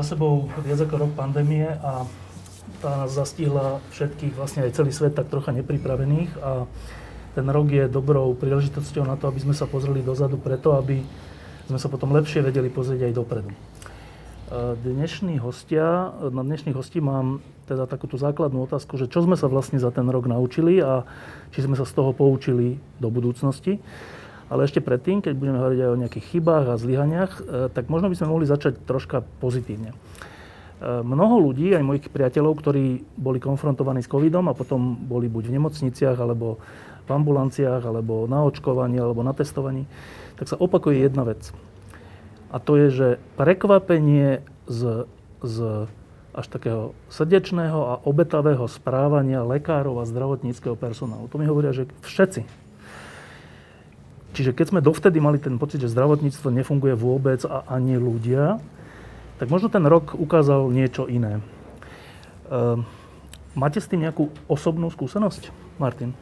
Za sebou viac ako rok pandémie a tá nás zastihla všetkých, vlastne aj celý svet tak trocha nepripravených a ten rok je dobrou príležitosťou na to, aby sme sa pozreli dozadu preto, aby sme sa potom lepšie vedeli pozrieť aj dopredu. Dnešní hostia, na dnešných hostí mám teda takúto základnú otázku, že čo sme sa vlastne za ten rok naučili a či sme sa z toho poučili do budúcnosti. Ale ešte predtým, keď budeme hovoriť aj o nejakých chybách a zlyhaniach, e, tak možno by sme mohli začať troška pozitívne. E, mnoho ľudí, aj mojich priateľov, ktorí boli konfrontovaní s covidom a potom boli buď v nemocniciach, alebo v ambulanciách, alebo na očkovaní, alebo na testovaní, tak sa opakuje jedna vec. A to je, že prekvapenie z, z až takého srdečného a obetavého správania lekárov a zdravotníckého personálu. To mi hovoria, že všetci. Čiže keď sme dovtedy mali ten pocit, že zdravotníctvo nefunguje vôbec a ani ľudia, tak možno ten rok ukázal niečo iné. Ehm, máte s tým nejakú osobnú skúsenosť, Martin?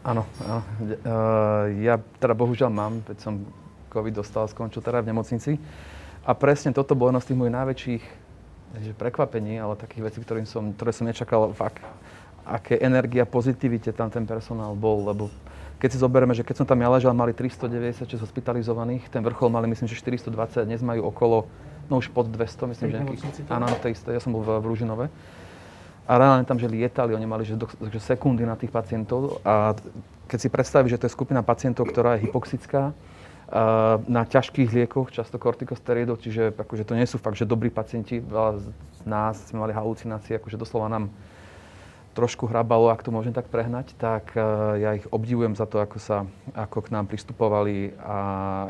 Áno, áno. Ja teda bohužiaľ mám, keď som COVID dostal, skončil teda v nemocnici. A presne toto bolo jedno z tých mojich najväčších že prekvapení, ale takých vecí, ktorým som, ktoré som nečakal, fakt, aké energia, pozitivite tam ten personál bol, lebo keď si zoberieme, že keď som tam ja ležal, mali 396 hospitalizovaných, ten vrchol mali myslím, že 420, dnes majú okolo, no už pod 200, myslím, že nejakých, áno, to isté, ja som bol v, v Ružinove. A reálne tam, že lietali, oni mali že, do, že sekundy na tých pacientov a keď si predstavíš, že to je skupina pacientov, ktorá je hypoxická, na ťažkých liekoch, často kortikosteroidov, čiže akože to nie sú fakt, že dobrí pacienti. Veľa z nás sme mali halucinácie, akože doslova nám trošku hrabalo, ak to môžem tak prehnať, tak ja ich obdivujem za to, ako, sa, ako k nám pristupovali a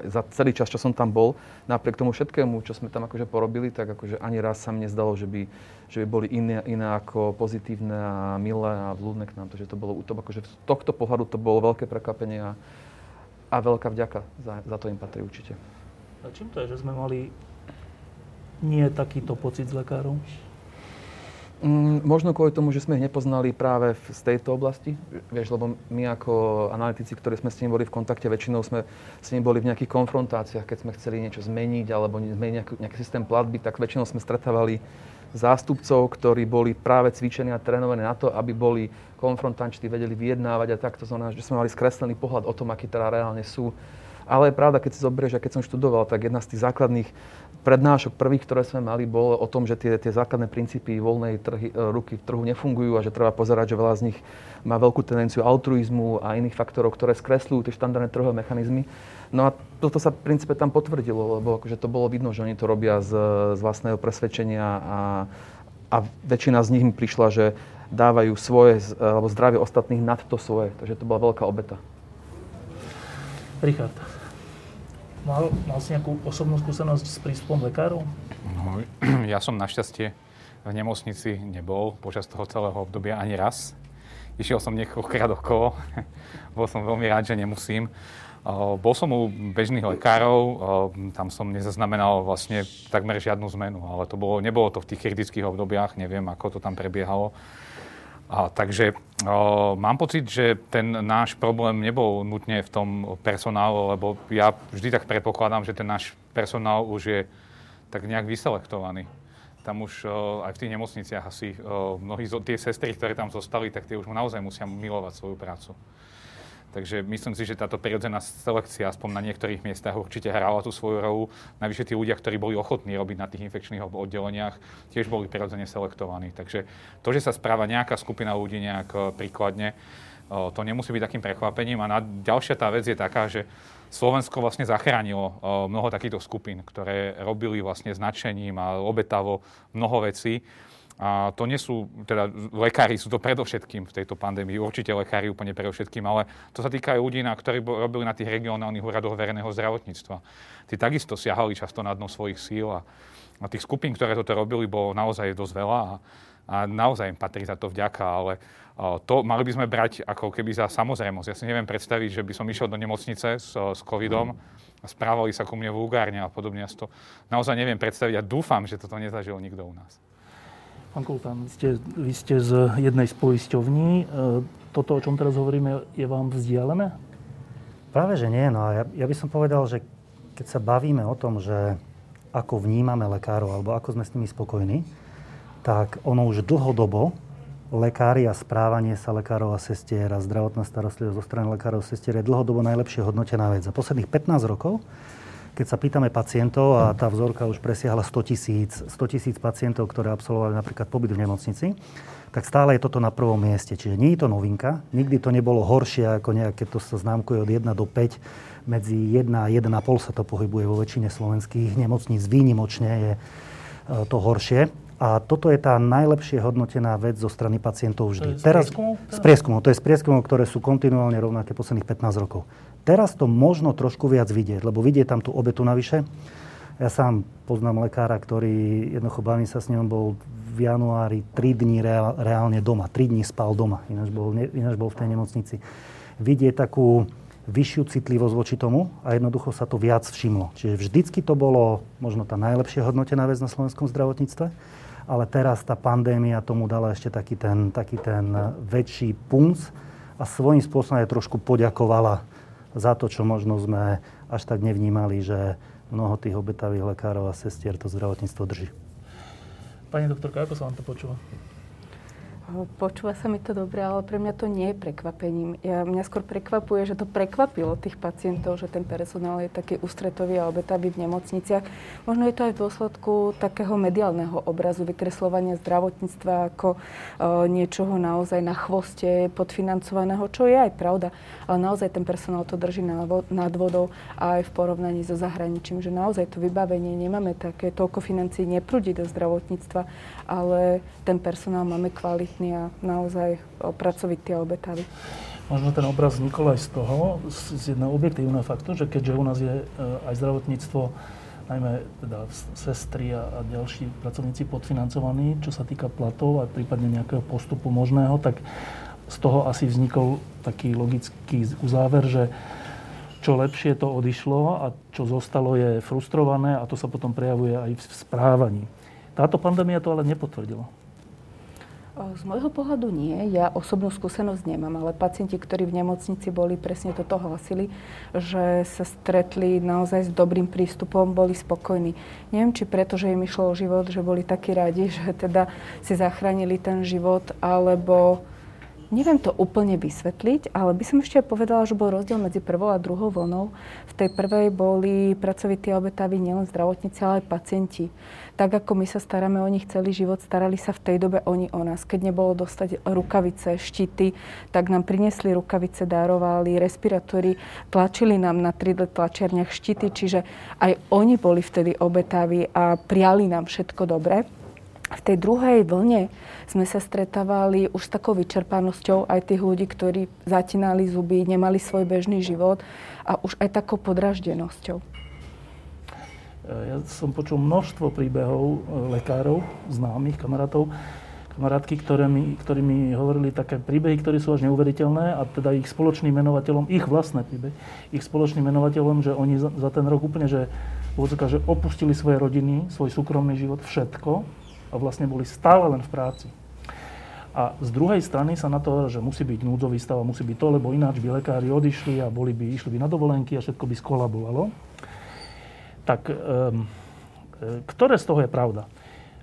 za celý čas, čo som tam bol, napriek tomu všetkému, čo sme tam akože porobili, tak akože ani raz sa mne zdalo, že by, že by boli iné, iné ako pozitívne a milé a vľúdne k nám. Takže to bolo útob, akože z tohto pohľadu to bolo veľké prekvapenie a a veľká vďaka za, za to im patrí určite. A čím to je, že sme mali nie takýto pocit z lekárov? Mm, možno kvôli tomu, že sme ich nepoznali práve v, z tejto oblasti. Vieš, lebo my ako analytici, ktorí sme s nimi boli v kontakte, väčšinou sme s nimi boli v nejakých konfrontáciách, keď sme chceli niečo zmeniť alebo zmeniť nejaký, nejaký systém platby, tak väčšinou sme stretávali zástupcov, ktorí boli práve cvičení a trénovaní na to, aby boli konfrontanční, vedeli vyjednávať a takto znamená, že sme mali skreslený pohľad o tom, akí teda reálne sú. Ale je pravda, keď si zoberieš, a keď som študoval, tak jedna z tých základných prednášok prvých, ktoré sme mali, bolo o tom, že tie, tie základné princípy voľnej trhy, e, ruky v trhu nefungujú a že treba pozerať, že veľa z nich má veľkú tendenciu altruizmu a iných faktorov, ktoré skresľujú tie štandardné trhové mechanizmy. No a toto sa v princípe tam potvrdilo, lebo akože to bolo vidno, že oni to robia z, z vlastného presvedčenia a, a väčšina z nich mi prišla, že dávajú svoje, alebo zdravie ostatných nad to svoje. Takže to bola veľká obeta. Richard, mal, mal si nejakú osobnú skúsenosť s prístupom lekárov? No, ja som našťastie v nemocnici nebol počas toho celého obdobia ani raz. Išiel som niekoľkokrát okolo. Bol som veľmi rád, že nemusím. Bol som u bežných lekárov, tam som nezaznamenal vlastne takmer žiadnu zmenu, ale to bolo, nebolo to v tých kritických obdobiach, neviem, ako to tam prebiehalo. A, takže o, mám pocit, že ten náš problém nebol nutne v tom personálu, lebo ja vždy tak predpokladám, že ten náš personál už je tak nejak vyselektovaný. Tam už o, aj v tých nemocniciach asi o, mnohí tie sestry, ktoré tam zostali, tak tie už naozaj musia milovať svoju prácu. Takže myslím si, že táto prirodzená selekcia aspoň na niektorých miestach určite hrala tú svoju rolu. Najvyššie tí ľudia, ktorí boli ochotní robiť na tých infekčných oddeleniach, tiež boli prirodzene selektovaní. Takže to, že sa správa nejaká skupina ľudí nejak e, príkladne, e, to nemusí byť takým prekvapením. A ďalšia tá vec je taká, že Slovensko vlastne zachránilo e, mnoho takýchto skupín, ktoré robili vlastne značením a obetavo mnoho vecí. A to nie sú, teda lekári sú to predovšetkým v tejto pandémii, určite lekári úplne predovšetkým, ale to sa týka aj ľudí, na, ktorí robili na tých regionálnych úradoch verejného zdravotníctva. Tí takisto siahali často na dno svojich síl a, a tých skupín, ktoré toto robili, bolo naozaj dosť veľa a, a naozaj im patrí za to vďaka, ale to mali by sme brať ako keby za samozrejmosť. Ja si neviem predstaviť, že by som išiel do nemocnice s, s covidom a správali sa ku mne vulgárne a podobne. Ja to naozaj neviem predstaviť a dúfam, že toto nezažil nikto u nás. Pán Kultán, vy ste, vy ste z jednej z poisťovní. E, toto, o čom teraz hovoríme, je vám vzdialené? Práve, že nie. No ja, ja by som povedal, že keď sa bavíme o tom, že ako vnímame lekárov alebo ako sme s nimi spokojní, tak ono už dlhodobo lekári a správanie sa lekárov a sestier a zdravotná starostlivosť zo strany lekárov a sestier je dlhodobo najlepšie hodnotená vec. Za posledných 15 rokov, keď sa pýtame pacientov, a tá vzorka už presiahla 100 tisíc, 100 tisíc pacientov, ktoré absolvovali napríklad pobyt v nemocnici, tak stále je toto na prvom mieste. Čiže nie je to novinka, nikdy to nebolo horšie ako nejaké, to sa známkuje od 1 do 5, medzi 1 a 1,5 sa to pohybuje vo väčšine slovenských nemocníc, výnimočne je e, to horšie. A toto je tá najlepšie hodnotená vec zo strany pacientov vždy. To je z Teraz, prieskumov? Z prieskumov. To je z prieskumov, ktoré sú kontinuálne rovnaké posledných 15 rokov. Teraz to možno trošku viac vidieť, lebo vidieť tam tú obetu navyše. Ja sám poznám lekára, ktorý, jednoducho bavím sa s ním, bol v januári 3 dní reálne doma. 3 dní spal doma, ináč bol, ináč bol v tej nemocnici. Vidieť takú vyššiu citlivosť voči tomu a jednoducho sa to viac všimlo. Čiže vždycky to bolo možno tá najlepšie hodnotená vec na slovenskom zdravotníctve ale teraz tá pandémia tomu dala ešte taký ten, taký ten väčší punc a svojím spôsobom aj trošku poďakovala za to, čo možno sme až tak nevnímali, že mnoho tých obetavých lekárov a sestier to zdravotníctvo drží. Pani doktorka, ako sa vám to počúva? Počúva sa mi to dobre, ale pre mňa to nie je prekvapením. Ja, mňa skôr prekvapuje, že to prekvapilo tých pacientov, že ten personál je taký ústretový a obetavý v nemocniciach. Možno je to aj v dôsledku takého mediálneho obrazu, vykreslovania zdravotníctva ako e, niečoho naozaj na chvoste podfinancovaného, čo je aj pravda. Ale naozaj ten personál to drží nad vodou aj v porovnaní so zahraničím, že naozaj to vybavenie nemáme také, toľko financií neprúdi do zdravotníctva, ale ten personál máme kvalitný kvalitný a naozaj pracovitý a obetavý. Možno ten obraz vznikol aj z toho, z jedného objektívneho faktu, že keďže u nás je e, aj zdravotníctvo, najmä teda sestry a, a ďalší pracovníci podfinancovaní, čo sa týka platov a prípadne nejakého postupu možného, tak z toho asi vznikol taký logický uzáver, že čo lepšie to odišlo a čo zostalo je frustrované a to sa potom prejavuje aj v správaní. Táto pandémia to ale nepotvrdila. Z môjho pohľadu nie. Ja osobnú skúsenosť nemám, ale pacienti, ktorí v nemocnici boli, presne toto hlasili, že sa stretli naozaj s dobrým prístupom, boli spokojní. Neviem, či preto, že im išlo o život, že boli takí radi, že teda si zachránili ten život, alebo Neviem to úplne vysvetliť, ale by som ešte povedala, že bol rozdiel medzi prvou a druhou vlnou. V tej prvej boli pracovití a obetaví nielen zdravotníci, ale aj pacienti tak ako my sa staráme o nich celý život, starali sa v tej dobe oni o nás. Keď nebolo dostať rukavice, štíty, tak nám priniesli rukavice, darovali respirátory, tlačili nám na 3D tlačiarniach štíty, čiže aj oni boli vtedy obetaví a priali nám všetko dobré. V tej druhej vlne sme sa stretávali už s takou vyčerpanosťou aj tých ľudí, ktorí zatínali zuby, nemali svoj bežný život a už aj takou podraždenosťou. Ja som počul množstvo príbehov e, lekárov, známych, kamarátov, kamarátky, ktoré mi, ktorí mi hovorili také príbehy, ktoré sú až neuveriteľné a teda ich spoločným menovateľom, ich vlastné príbehy, ich spoločným menovateľom, že oni za, za ten rok úplne, že, že opustili svoje rodiny, svoj súkromný život, všetko a vlastne boli stále len v práci. A z druhej strany sa na to, že musí byť núdzový stav a musí byť to, lebo ináč by lekári odišli a boli by, išli by na dovolenky a všetko by skolabovalo tak um, ktoré z toho je pravda?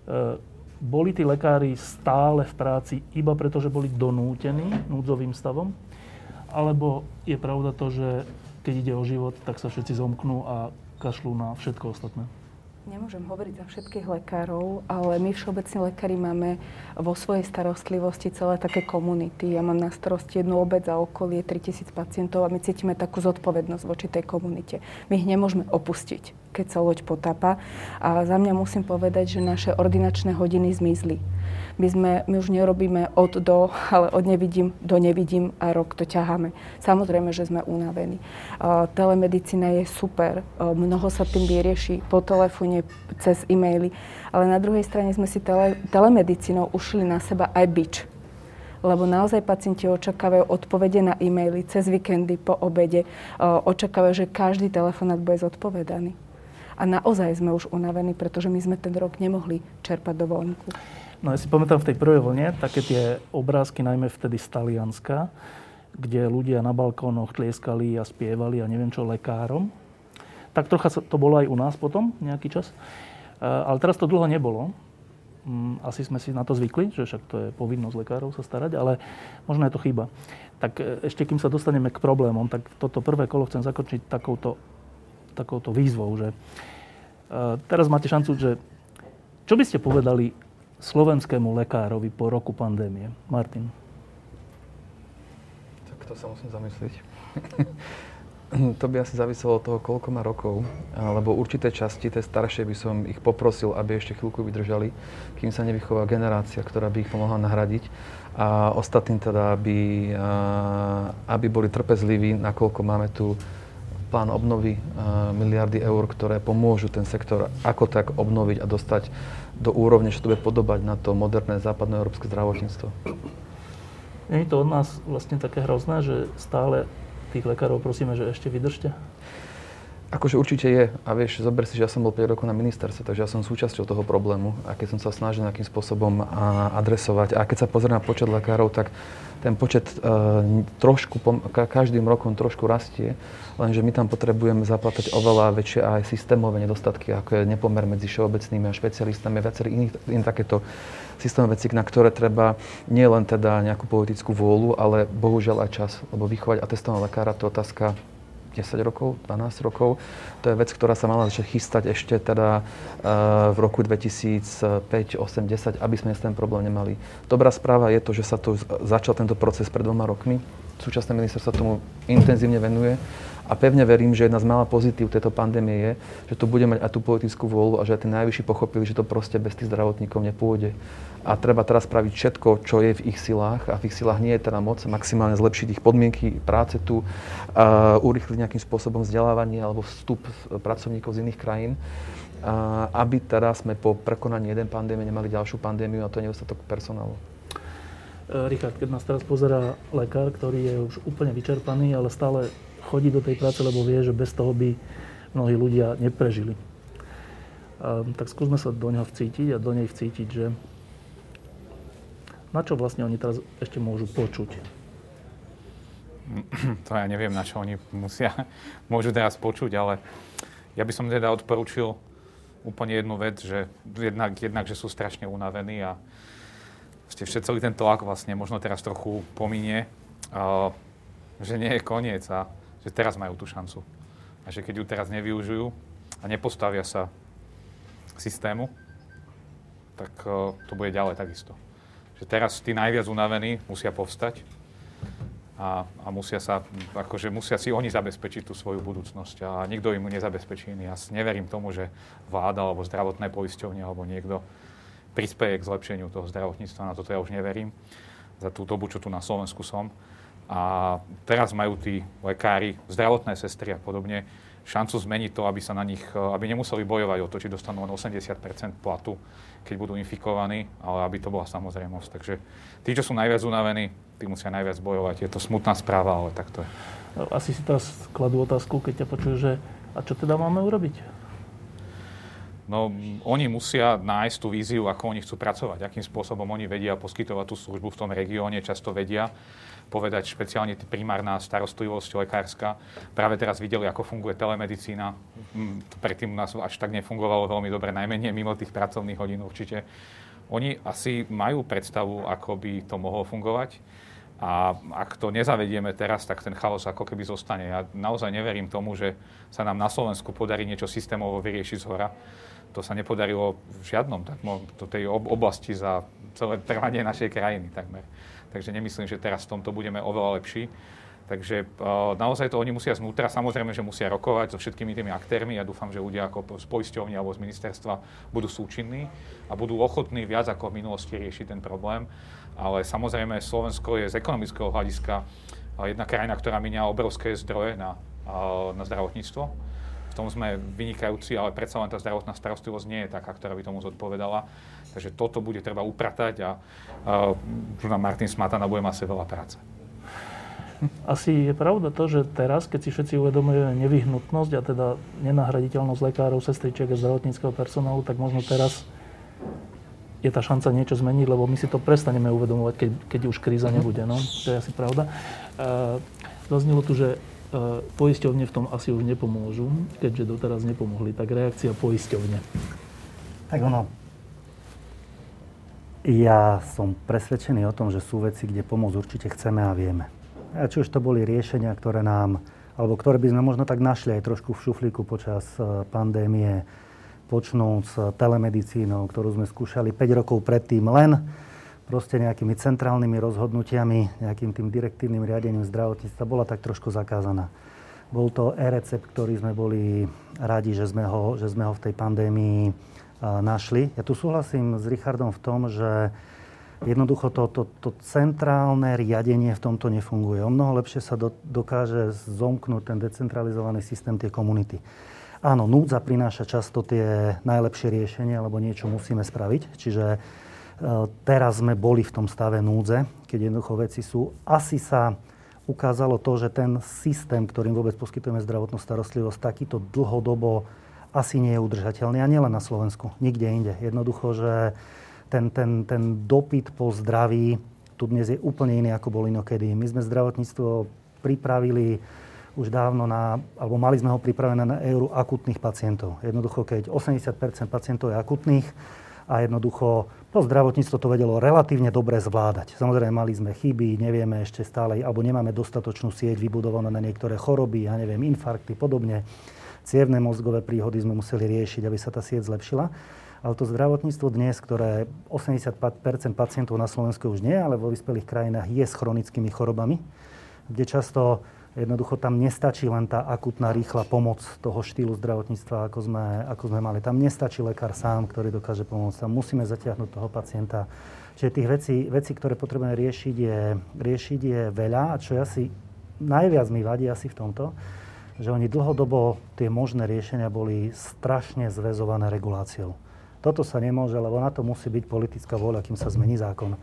Uh, boli tí lekári stále v práci iba preto, že boli donútení núdzovým stavom? Alebo je pravda to, že keď ide o život, tak sa všetci zomknú a kašľú na všetko ostatné? Nemôžem hovoriť za všetkých lekárov, ale my všeobecne lekári máme vo svojej starostlivosti celé také komunity. Ja mám na starosti jednu obec za okolie 3000 pacientov a my cítime takú zodpovednosť voči tej komunite. My ich nemôžeme opustiť, keď sa loď potápa. A za mňa musím povedať, že naše ordinačné hodiny zmizli. My, sme, my už nerobíme od do, ale od nevidím do nevidím a rok to ťaháme. Samozrejme, že sme unavení. Uh, telemedicína je super, uh, mnoho sa tým vyrieši po telefóne, cez e-maily, ale na druhej strane sme si tele, telemedicínou ušli na seba aj bič lebo naozaj pacienti očakávajú odpovede na e-maily cez víkendy, po obede. Očakávajú, že každý telefonát bude zodpovedaný. A naozaj sme už unavení, pretože my sme ten rok nemohli čerpať dovolenku. No ja si pamätám v tej prvej vlne také tie obrázky, najmä vtedy z Talianska, kde ľudia na balkónoch tlieskali a spievali a neviem čo lekárom. tak trocha to bolo aj u nás potom, nejaký čas. Ale teraz to dlho nebolo. Mm, asi sme si na to zvykli, že však to je povinnosť lekárov sa starať, ale možno je to chyba. Tak e, ešte kým sa dostaneme k problémom, tak toto prvé kolo chcem zakončiť takouto, takouto výzvou, že e, teraz máte šancu, že čo by ste povedali slovenskému lekárovi po roku pandémie? Martin. Tak to sa musím zamyslieť. to by asi záviselo od toho, koľko má rokov, lebo určité časti, tie staršie, by som ich poprosil, aby ešte chvíľku vydržali, kým sa nevychová generácia, ktorá by ich pomohla nahradiť. A ostatní teda, aby, aby boli trpezliví, nakoľko máme tu plán obnovy miliardy eur, ktoré pomôžu ten sektor ako tak obnoviť a dostať do úrovne, že to bude podobať na to moderné západnoeurópske zdravotníctvo. Nie je to od nás vlastne také hrozné, že stále tých lekárov prosíme, že ešte vydržte? Akože určite je. A vieš, zober si, že ja som bol 5 rokov na ministerstve, takže ja som súčasťou toho problému. A keď som sa snažil nejakým spôsobom adresovať. A keď sa pozrie na počet lekárov, tak ten počet uh, trošku, každým rokom trošku rastie, lenže my tam potrebujeme zaplatať oveľa väčšie aj systémové nedostatky, ako je nepomer medzi všeobecnými a špecialistami a viacerých iných, iných takéto systémové veci, na ktoré treba nie len teda nejakú politickú vôľu, ale bohužiaľ aj čas, lebo vychovať atestovaného lekára to otázka 10 rokov, 12 rokov. To je vec, ktorá sa mala začať chystať ešte teda uh, v roku 2005, 8, 10, aby sme ten problém nemali. Dobrá správa je to, že sa tu začal tento proces pred dvoma rokmi. Súčasné ministerstvo tomu intenzívne venuje a pevne verím, že jedna z malá pozitív tejto pandémie je, že tu bude mať aj tú politickú vôľu a že aj tí najvyšší pochopili, že to proste bez tých zdravotníkov nepôjde. A treba teraz spraviť všetko, čo je v ich silách a v ich silách nie je teda moc maximálne zlepšiť ich podmienky práce tu, uh, urychliť nejakým spôsobom vzdelávanie alebo vstup pracovníkov z iných krajín, aby teda sme po prekonaní jeden pandémie nemali ďalšiu pandémiu a to je nedostatok personálu. Richard, keď nás teraz pozerá lekár, ktorý je už úplne vyčerpaný, ale stále chodí do tej práce, lebo vie, že bez toho by mnohí ľudia neprežili. A, tak skúsme sa do neho vcítiť a do nej vcítiť, že na čo vlastne oni teraz ešte môžu počuť? To ja neviem, na čo oni musia, môžu teraz počuť, ale ja by som teda odporúčil úplne jednu vec, že jednak, jednak že sú strašne unavení a ste celý ten tlak vlastne možno teraz trochu pominie, že nie je koniec a že teraz majú tú šancu. A že keď ju teraz nevyužijú a nepostavia sa systému, tak uh, to bude ďalej takisto. Že teraz tí najviac unavení musia povstať a, a musia, sa, akože musia si oni zabezpečiť tú svoju budúcnosť a nikto im nezabezpečí iný. Ja neverím tomu, že vláda alebo zdravotné poisťovne alebo niekto prispieje k zlepšeniu toho zdravotníctva. Na toto ja už neverím za tú dobu, čo tu na Slovensku som. A teraz majú tí lekári, zdravotné sestry a podobne šancu zmeniť to, aby sa na nich, aby nemuseli bojovať o to, či dostanú len 80% platu, keď budú infikovaní, ale aby to bola samozrejmosť. Takže tí, čo sú najviac unavení, tí musia najviac bojovať. Je to smutná správa, ale tak to je. Asi si teraz kladú otázku, keď ťa počujú, že a čo teda máme urobiť? No, oni musia nájsť tú víziu, ako oni chcú pracovať, akým spôsobom oni vedia poskytovať tú službu v tom regióne, často vedia povedať špeciálne primárna starostlivosť lekárska. Práve teraz videli, ako funguje telemedicína. Mm, predtým nás až tak nefungovalo veľmi dobre, najmenej mimo tých pracovných hodín určite. Oni asi majú predstavu, ako by to mohlo fungovať. A ak to nezavedieme teraz, tak ten chaos ako keby zostane. Ja naozaj neverím tomu, že sa nám na Slovensku podarí niečo systémovo vyriešiť z hora to sa nepodarilo v žiadnom tak, to tej oblasti za celé trvanie našej krajiny takmer. Takže nemyslím, že teraz v tomto budeme oveľa lepší. Takže uh, naozaj to oni musia znútra, samozrejme, že musia rokovať so všetkými tými aktérmi. Ja dúfam, že ľudia ako z poisťovne alebo z ministerstva budú súčinní a budú ochotní viac ako v minulosti riešiť ten problém. Ale samozrejme, Slovensko je z ekonomického hľadiska jedna krajina, ktorá minia obrovské zdroje na, na zdravotníctvo tom sme vynikajúci, ale predsa len tá zdravotná starostlivosť nie je taká, ktorá by tomu zodpovedala. Takže toto bude treba upratať a uh, Martin Smatana bude mať veľa práce. Asi je pravda to, že teraz, keď si všetci uvedomujeme nevyhnutnosť a teda nenahraditeľnosť lekárov, sestričiek a zdravotníckého personálu, tak možno teraz je tá šanca niečo zmeniť, lebo my si to prestaneme uvedomovať, keď, keď už kríza nebude. No, to je asi pravda. Uh, zaznelo tu, že poisťovne v tom asi už nepomôžu, keďže doteraz nepomohli. Tak reakcia poisťovne. Tak ono, ja som presvedčený o tom, že sú veci, kde pomôcť určite chceme a vieme. A či už to boli riešenia, ktoré nám, alebo ktoré by sme možno tak našli aj trošku v šuflíku počas e, pandémie, počnúť s telemedicínou, ktorú sme skúšali 5 rokov predtým len proste nejakými centrálnymi rozhodnutiami, nejakým tým direktívnym riadením zdravotníctva bola tak trošku zakázaná. Bol to e-recept, ktorý sme boli radi, že sme ho, že sme ho v tej pandémii našli. Ja tu súhlasím s Richardom v tom, že jednoducho to, to, to centrálne riadenie v tomto nefunguje. O mnoho lepšie sa do, dokáže zomknúť ten decentralizovaný systém tie komunity. Áno, núdza prináša často tie najlepšie riešenia, lebo niečo musíme spraviť. Čiže e, teraz sme boli v tom stave núdze, keď jednoducho veci sú. Asi sa ukázalo to, že ten systém, ktorým vôbec poskytujeme zdravotnú starostlivosť, takýto dlhodobo asi nie je udržateľný. A nielen na Slovensku, nikde inde. Jednoducho, že ten, ten, ten dopyt po zdraví tu dnes je úplne iný, ako bol inokedy. My sme zdravotníctvo pripravili už dávno na, alebo mali sme ho pripravené na euru akutných pacientov. Jednoducho, keď 80% pacientov je akutných a jednoducho to zdravotníctvo to vedelo relatívne dobre zvládať. Samozrejme, mali sme chyby, nevieme ešte stále, alebo nemáme dostatočnú sieť vybudovanú na niektoré choroby, ja neviem, infarkty, podobne cievne mozgové príhody sme museli riešiť, aby sa tá sieť zlepšila. Ale to zdravotníctvo dnes, ktoré 80% pacientov na Slovensku už nie, ale vo vyspelých krajinách je s chronickými chorobami, kde často jednoducho tam nestačí len tá akutná rýchla pomoc toho štýlu zdravotníctva, ako sme, ako sme mali. Tam nestačí lekár sám, ktorý dokáže pomôcť. Tam musíme zatiahnuť toho pacienta. Čiže tých vecí, vecí ktoré potrebujeme riešiť je, riešiť je veľa. A čo asi najviac mi vadí asi v tomto, že oni dlhodobo tie možné riešenia boli strašne zväzované reguláciou. Toto sa nemôže, lebo na to musí byť politická vôľa, kým sa zmení zákon.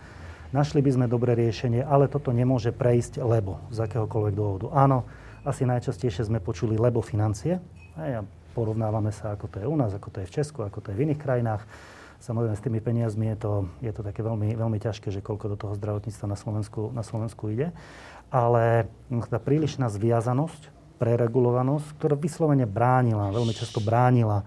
Našli by sme dobré riešenie, ale toto nemôže prejsť lebo z akéhokoľvek dôvodu. Áno, asi najčastejšie sme počuli lebo financie. A porovnávame sa, ako to je u nás, ako to je v Česku, ako to je v iných krajinách. Samozrejme, s tými peniazmi je to, je to také veľmi, veľmi ťažké, že koľko do toho zdravotníctva na Slovensku, na Slovensku ide. Ale tá prílišná zviazanosť preregulovanosť, ktorá vyslovene bránila, veľmi často bránila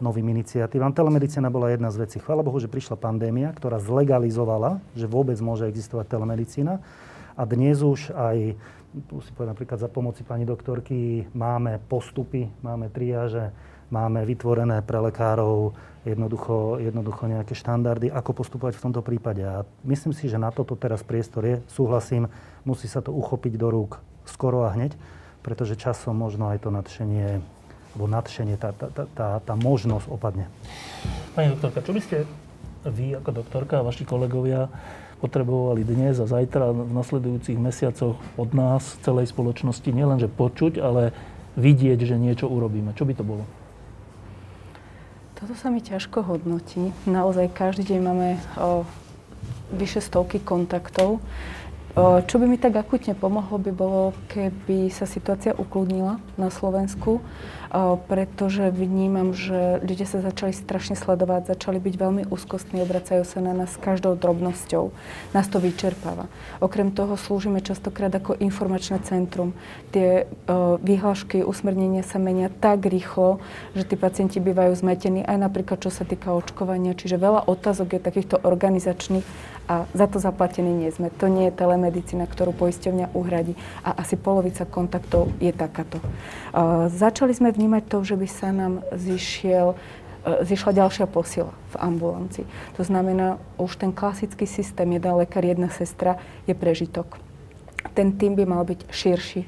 novým iniciatívam. Telemedicína bola jedna z vecí. Chvála Bohu, že prišla pandémia, ktorá zlegalizovala, že vôbec môže existovať telemedicína. A dnes už aj, si povedať napríklad za pomoci pani doktorky, máme postupy, máme triáže, máme vytvorené pre lekárov jednoducho, jednoducho nejaké štandardy, ako postupovať v tomto prípade. A myslím si, že na toto teraz priestor je. Súhlasím, musí sa to uchopiť do rúk skoro a hneď pretože časom možno aj to nadšenie, alebo nadšenie, tá, tá, tá, tá možnosť opadne. Pani doktorka, čo by ste vy ako doktorka a vaši kolegovia potrebovali dnes a zajtra v nasledujúcich mesiacoch od nás, celej spoločnosti, nielenže počuť, ale vidieť, že niečo urobíme. Čo by to bolo? Toto sa mi ťažko hodnotí. Naozaj každý deň máme o, vyše stovky kontaktov. Čo by mi tak akutne pomohlo, by bolo, keby sa situácia ukludnila na Slovensku pretože vnímam, že ľudia sa začali strašne sledovať, začali byť veľmi úzkostní, obracajú sa na nás s každou drobnosťou. Nás to vyčerpáva. Okrem toho slúžime častokrát ako informačné centrum. Tie vyhlášky, usmernenia sa menia tak rýchlo, že tí pacienti bývajú zmetení aj napríklad čo sa týka očkovania. Čiže veľa otázok je takýchto organizačných a za to zaplatení nie sme. To nie je telemedicína, ktorú poisťovňa uhradí a asi polovica kontaktov je takáto. Uh, začali sme vnímať to, že by sa nám zišiel e, zišla ďalšia posila v ambulancii. To znamená, už ten klasický systém, jeden lekár, jedna sestra, je prežitok. Ten tým by mal byť širší.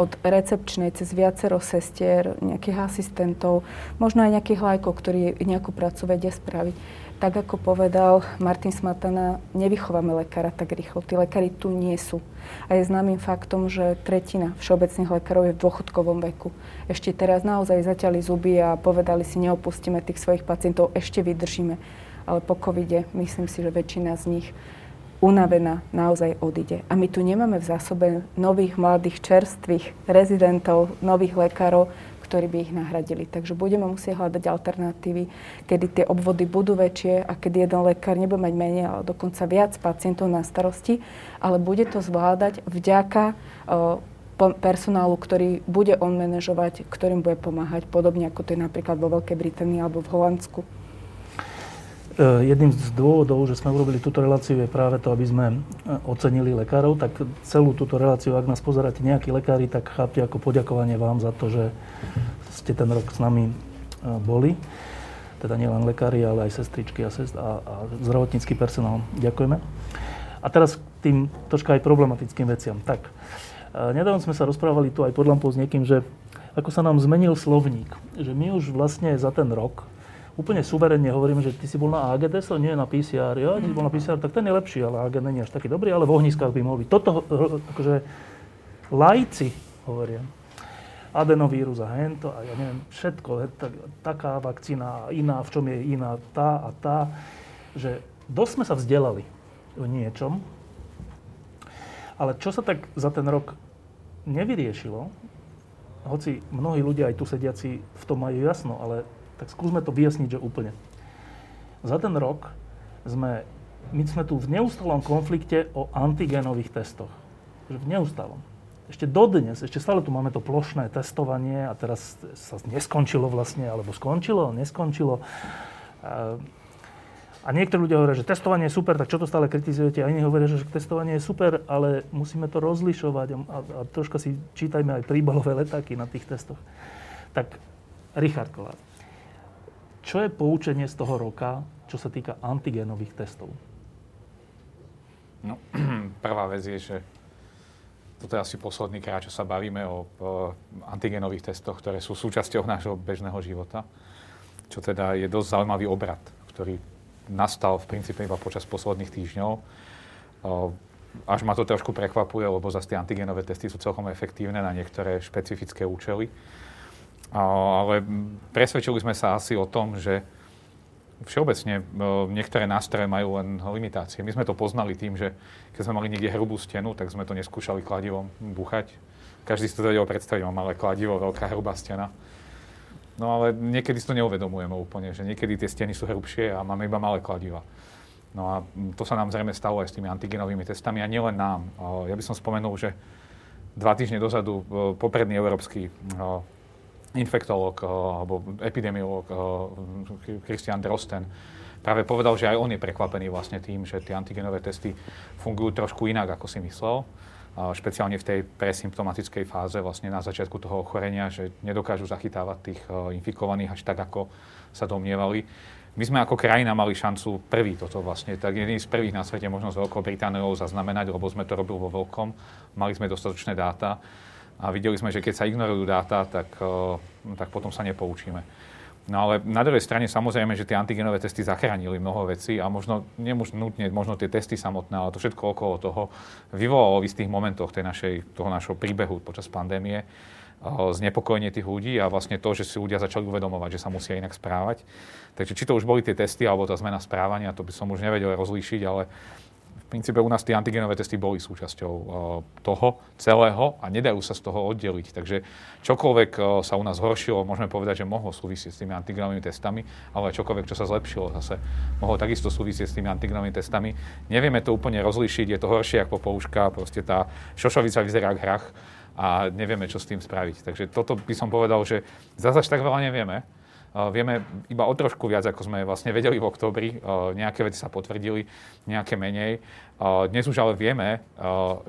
Od recepčnej cez viacero sestier, nejakých asistentov, možno aj nejakých lajkov, ktorí nejakú prácu vedia spraviť tak ako povedal Martin Smatana, nevychováme lekára tak rýchlo. Tí lekári tu nie sú. A je známym faktom, že tretina všeobecných lekárov je v dôchodkovom veku. Ešte teraz naozaj zaťali zuby a povedali si, neopustíme tých svojich pacientov, ešte vydržíme. Ale po covide myslím si, že väčšina z nich unavená naozaj odíde. A my tu nemáme v zásobe nových, mladých, čerstvých rezidentov, nových lekárov, ktorí by ich nahradili. Takže budeme musieť hľadať alternatívy, kedy tie obvody budú väčšie a kedy jeden lekár nebude mať menej, ale dokonca viac pacientov na starosti, ale bude to zvládať vďaka personálu, ktorý bude on manažovať, ktorým bude pomáhať, podobne ako to je napríklad vo Veľkej Británii alebo v Holandsku. E, jedným z dôvodov, že sme urobili túto reláciu, je práve to, aby sme e, ocenili lekárov. Tak celú túto reláciu, ak nás pozeráte nejakí lekári, tak chápte ako poďakovanie vám za to, že ste ten rok s nami e, boli. Teda nielen lekári, ale aj sestričky a, sest- a, a zdravotnícky personál. Ďakujeme. A teraz k tým troška aj problematickým veciam. Tak, nedávno sme sa rozprávali tu aj pod lampou s niekým, že ako sa nám zmenil slovník. Že my už vlastne za ten rok úplne suverenne hovoríme, že ty si bol na AGD, so nie na PCR. Ja, ty si bol na PCR, tak ten je lepší, ale AGD nie je až taký dobrý, ale v ohniskách by mohol byť. Toto, akože, lajci hovoria. Adenovírus a hento a ja neviem, všetko, tak, taká vakcína iná, v čom je iná tá a tá, že dosť sme sa vzdelali o niečom, ale čo sa tak za ten rok nevyriešilo, hoci mnohí ľudia aj tu sediaci v tom majú jasno, ale tak skúsme to vyjasniť, že úplne. Za ten rok sme, my sme tu v neustálom konflikte o antigénových testoch. V neustálom. Ešte dodnes, ešte stále tu máme to plošné testovanie a teraz sa neskončilo vlastne, alebo skončilo, neskončilo. A niektorí ľudia hovoria, že testovanie je super, tak čo to stále kritizujete? A iní hovoria, že testovanie je super, ale musíme to rozlišovať a, a, a troška si čítajme aj príbalové letáky na tých testoch. Tak Richard Kolár. Čo je poučenie z toho roka, čo sa týka antigénových testov? No, prvá vec je, že toto je asi posledný krát, čo sa bavíme o, o antigénových testoch, ktoré sú súčasťou nášho bežného života. Čo teda je dosť zaujímavý obrad, ktorý nastal v princípe iba počas posledných týždňov. Až ma to trošku prekvapuje, lebo zase tie antigénové testy sú celkom efektívne na niektoré špecifické účely ale presvedčili sme sa asi o tom, že všeobecne e, niektoré nástroje majú len limitácie. My sme to poznali tým, že keď sme mali niekde hrubú stenu, tak sme to neskúšali kladivom buchať. Každý si to vedel predstaviť, mám malé kladivo, veľká hrubá stena. No ale niekedy si to neuvedomujeme úplne, že niekedy tie steny sú hrubšie a máme iba malé kladiva. No a to sa nám zrejme stalo aj s tými antigenovými testami a nielen nám. Ja by som spomenul, že dva týždne dozadu e, popredný európsky e, infektológ eh, alebo epidemiológ eh, Christian Drosten práve povedal, že aj on je prekvapený vlastne tým, že tie antigenové testy fungujú trošku inak, ako si myslel. Špeciálne v tej presymptomatickej fáze, vlastne na začiatku toho ochorenia, že nedokážu zachytávať tých eh, infikovaných až tak, ako sa domnievali. My sme ako krajina mali šancu prvý toto vlastne, tak jedný z prvých na svete možno s Veľkou Britániou zaznamenať, lebo sme to robili vo veľkom, mali sme dostatočné dáta a videli sme, že keď sa ignorujú dáta, tak, eh, tak potom sa nepoučíme. No ale na druhej strane samozrejme, že tie antigenové testy zachránili mnoho vecí a možno, nemožno nutne, možno tie testy samotné, ale to všetko okolo toho vyvolalo v istých momentoch tej našej, toho našho príbehu počas pandémie eh, znepokojenie tých ľudí a vlastne to, že si ľudia začali uvedomovať, že sa musia inak správať. Takže či to už boli tie testy alebo tá zmena správania, to by som už nevedel rozlíšiť, ale princípe u nás tie antigenové testy boli súčasťou uh, toho celého a nedajú sa z toho oddeliť. Takže čokoľvek uh, sa u nás zhoršilo, môžeme povedať, že mohlo súvisieť s tými antigenovými testami, ale čokoľvek, čo sa zlepšilo, zase mohlo takisto súvisieť s tými antigenovými testami. Nevieme to úplne rozlíšiť, je to horšie ako popouška, proste tá šošovica vyzerá ako hrach a nevieme, čo s tým spraviť. Takže toto by som povedal, že zase tak veľa nevieme. Vieme iba o trošku viac, ako sme vlastne vedeli v oktobri. Nejaké veci sa potvrdili, nejaké menej. Dnes už ale vieme,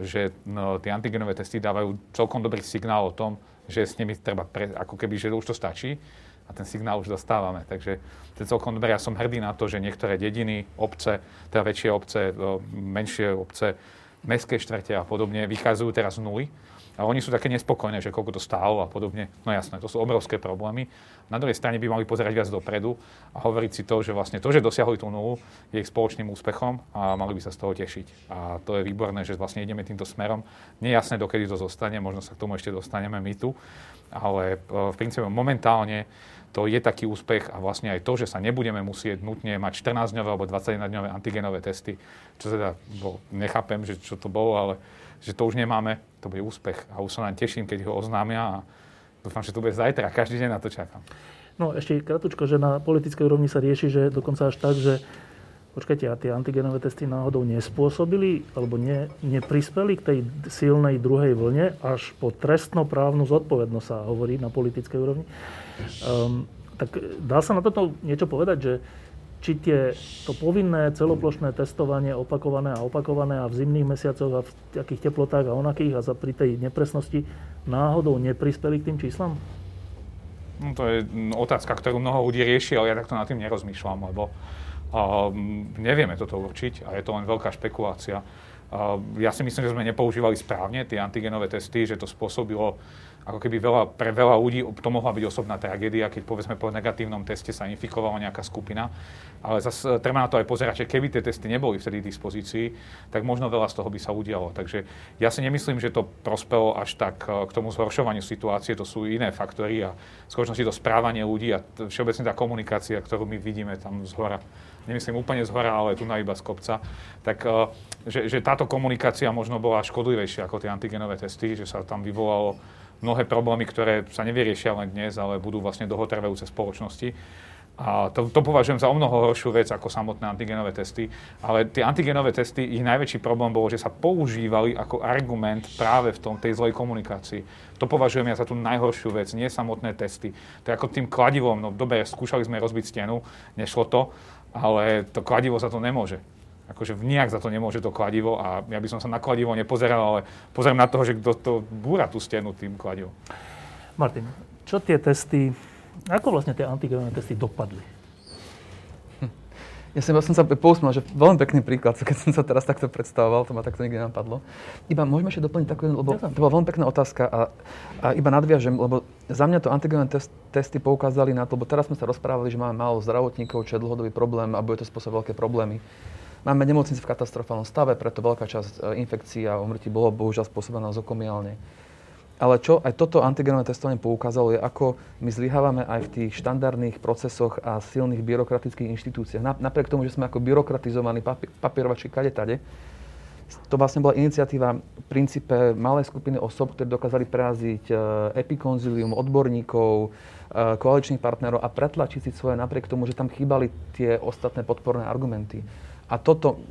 že no, tie antigenové testy dávajú celkom dobrý signál o tom, že s nimi treba, pre, ako keby, že už to stačí a ten signál už dostávame. Takže to je celkom dobré. Ja som hrdý na to, že niektoré dediny, obce, teda väčšie obce, menšie obce, mestské štvrte a podobne vychádzajú teraz nuly a oni sú také nespokojné, že koľko to stálo a podobne. No jasné, to sú obrovské problémy. Na druhej strane by mali pozerať viac dopredu a hovoriť si to, že vlastne to, že dosiahli tú nulu, je ich spoločným úspechom a mali by sa z toho tešiť. A to je výborné, že vlastne ideme týmto smerom. Nie je jasné, dokedy to zostane, možno sa k tomu ešte dostaneme my tu, ale e, v princípe momentálne to je taký úspech a vlastne aj to, že sa nebudeme musieť nutne mať 14-dňové alebo 21-dňové antigenové testy, čo teda bol, nechápem, že čo to bolo, ale že to už nemáme, to bude úspech. A už sa nám teším, keď ho oznámia a dúfam, že to bude zajtra. Každý deň na to čakám. No ešte kratučko, že na politickej úrovni sa rieši, že dokonca až tak, že počkajte, a tie antigenové testy náhodou nespôsobili alebo ne, neprispeli k tej silnej druhej vlne, až po trestnoprávnu zodpovednosť sa hovorí na politickej úrovni. Um, tak dá sa na toto niečo povedať, že či tie, to povinné celoplošné testovanie opakované a opakované a v zimných mesiacoch a v takých teplotách a onakých a za pri tej nepresnosti náhodou neprispeli k tým číslam? No, to je otázka, ktorú mnoho ľudí rieši, ale ja takto nad tým nerozmýšľam, lebo uh, nevieme toto určiť a je to len veľká špekulácia. Uh, ja si myslím, že sme nepoužívali správne tie antigenové testy, že to spôsobilo ako keby veľa, pre veľa ľudí to mohla byť osobná tragédia, keď povedzme po negatívnom teste sa infikovala nejaká skupina. Ale zase treba na to aj pozerať, že keby tie testy neboli vtedy v dispozícii, tak možno veľa z toho by sa udialo. Takže ja si nemyslím, že to prospelo až tak eh, k tomu zhoršovaniu situácie, to sú iné faktory a v skutočnosti to správanie ľudí a všeobecne tá komunikácia, ktorú my vidíme tam z hora nemyslím úplne z hora, ale tu na iba z kopca, tak eh, že, že táto komunikácia možno bola škodlivejšia ako tie antigenové testy, že sa tam vyvolalo mnohé problémy, ktoré sa nevyriešia len dnes, ale budú vlastne dlhotrvajúce spoločnosti. A to, to považujem za o mnoho horšiu vec ako samotné antigenové testy. Ale tie antigenové testy, ich najväčší problém bolo, že sa používali ako argument práve v tom, tej zlej komunikácii. To považujem ja za tú najhoršiu vec, nie samotné testy. To je ako tým kladivom, no dobre, skúšali sme rozbiť stenu, nešlo to, ale to kladivo za to nemôže akože nijak za to nemôže to kladivo a ja by som sa na kladivo nepozeral, ale pozerám na toho, že kto to búra tú stenu tým kladivom. Martin, čo tie testy, ako vlastne tie antigenové testy dopadli? Ja som, ja som sa pousmal, že veľmi pekný príklad, keď som sa teraz takto predstavoval, to ma takto nikdy napadlo. Iba môžeme ešte doplniť takú, lebo to bola veľmi pekná otázka a, a iba nadviažem, lebo za mňa to antigenové test, testy poukázali na to, lebo teraz sme sa rozprávali, že máme málo zdravotníkov, čo je dlhodobý problém a bude to spôsobovať veľké problémy. Máme nemocnice v katastrofálnom stave, preto veľká časť e, infekcií a umrtí bolo bohužiaľ spôsobená zokomiálne. Ale čo aj toto antigenové testovanie poukázalo, je ako my zlyhávame aj v tých štandardných procesoch a silných byrokratických inštitúciách. Napriek tomu, že sme ako byrokratizovaní papi- papierovači kade tade, to vlastne bola iniciatíva v princípe malej skupiny osob, ktorí dokázali preraziť e, epikonzilium odborníkov, e, koaličných partnerov a pretlačiť si svoje napriek tomu, že tam chýbali tie ostatné podporné argumenty. A toto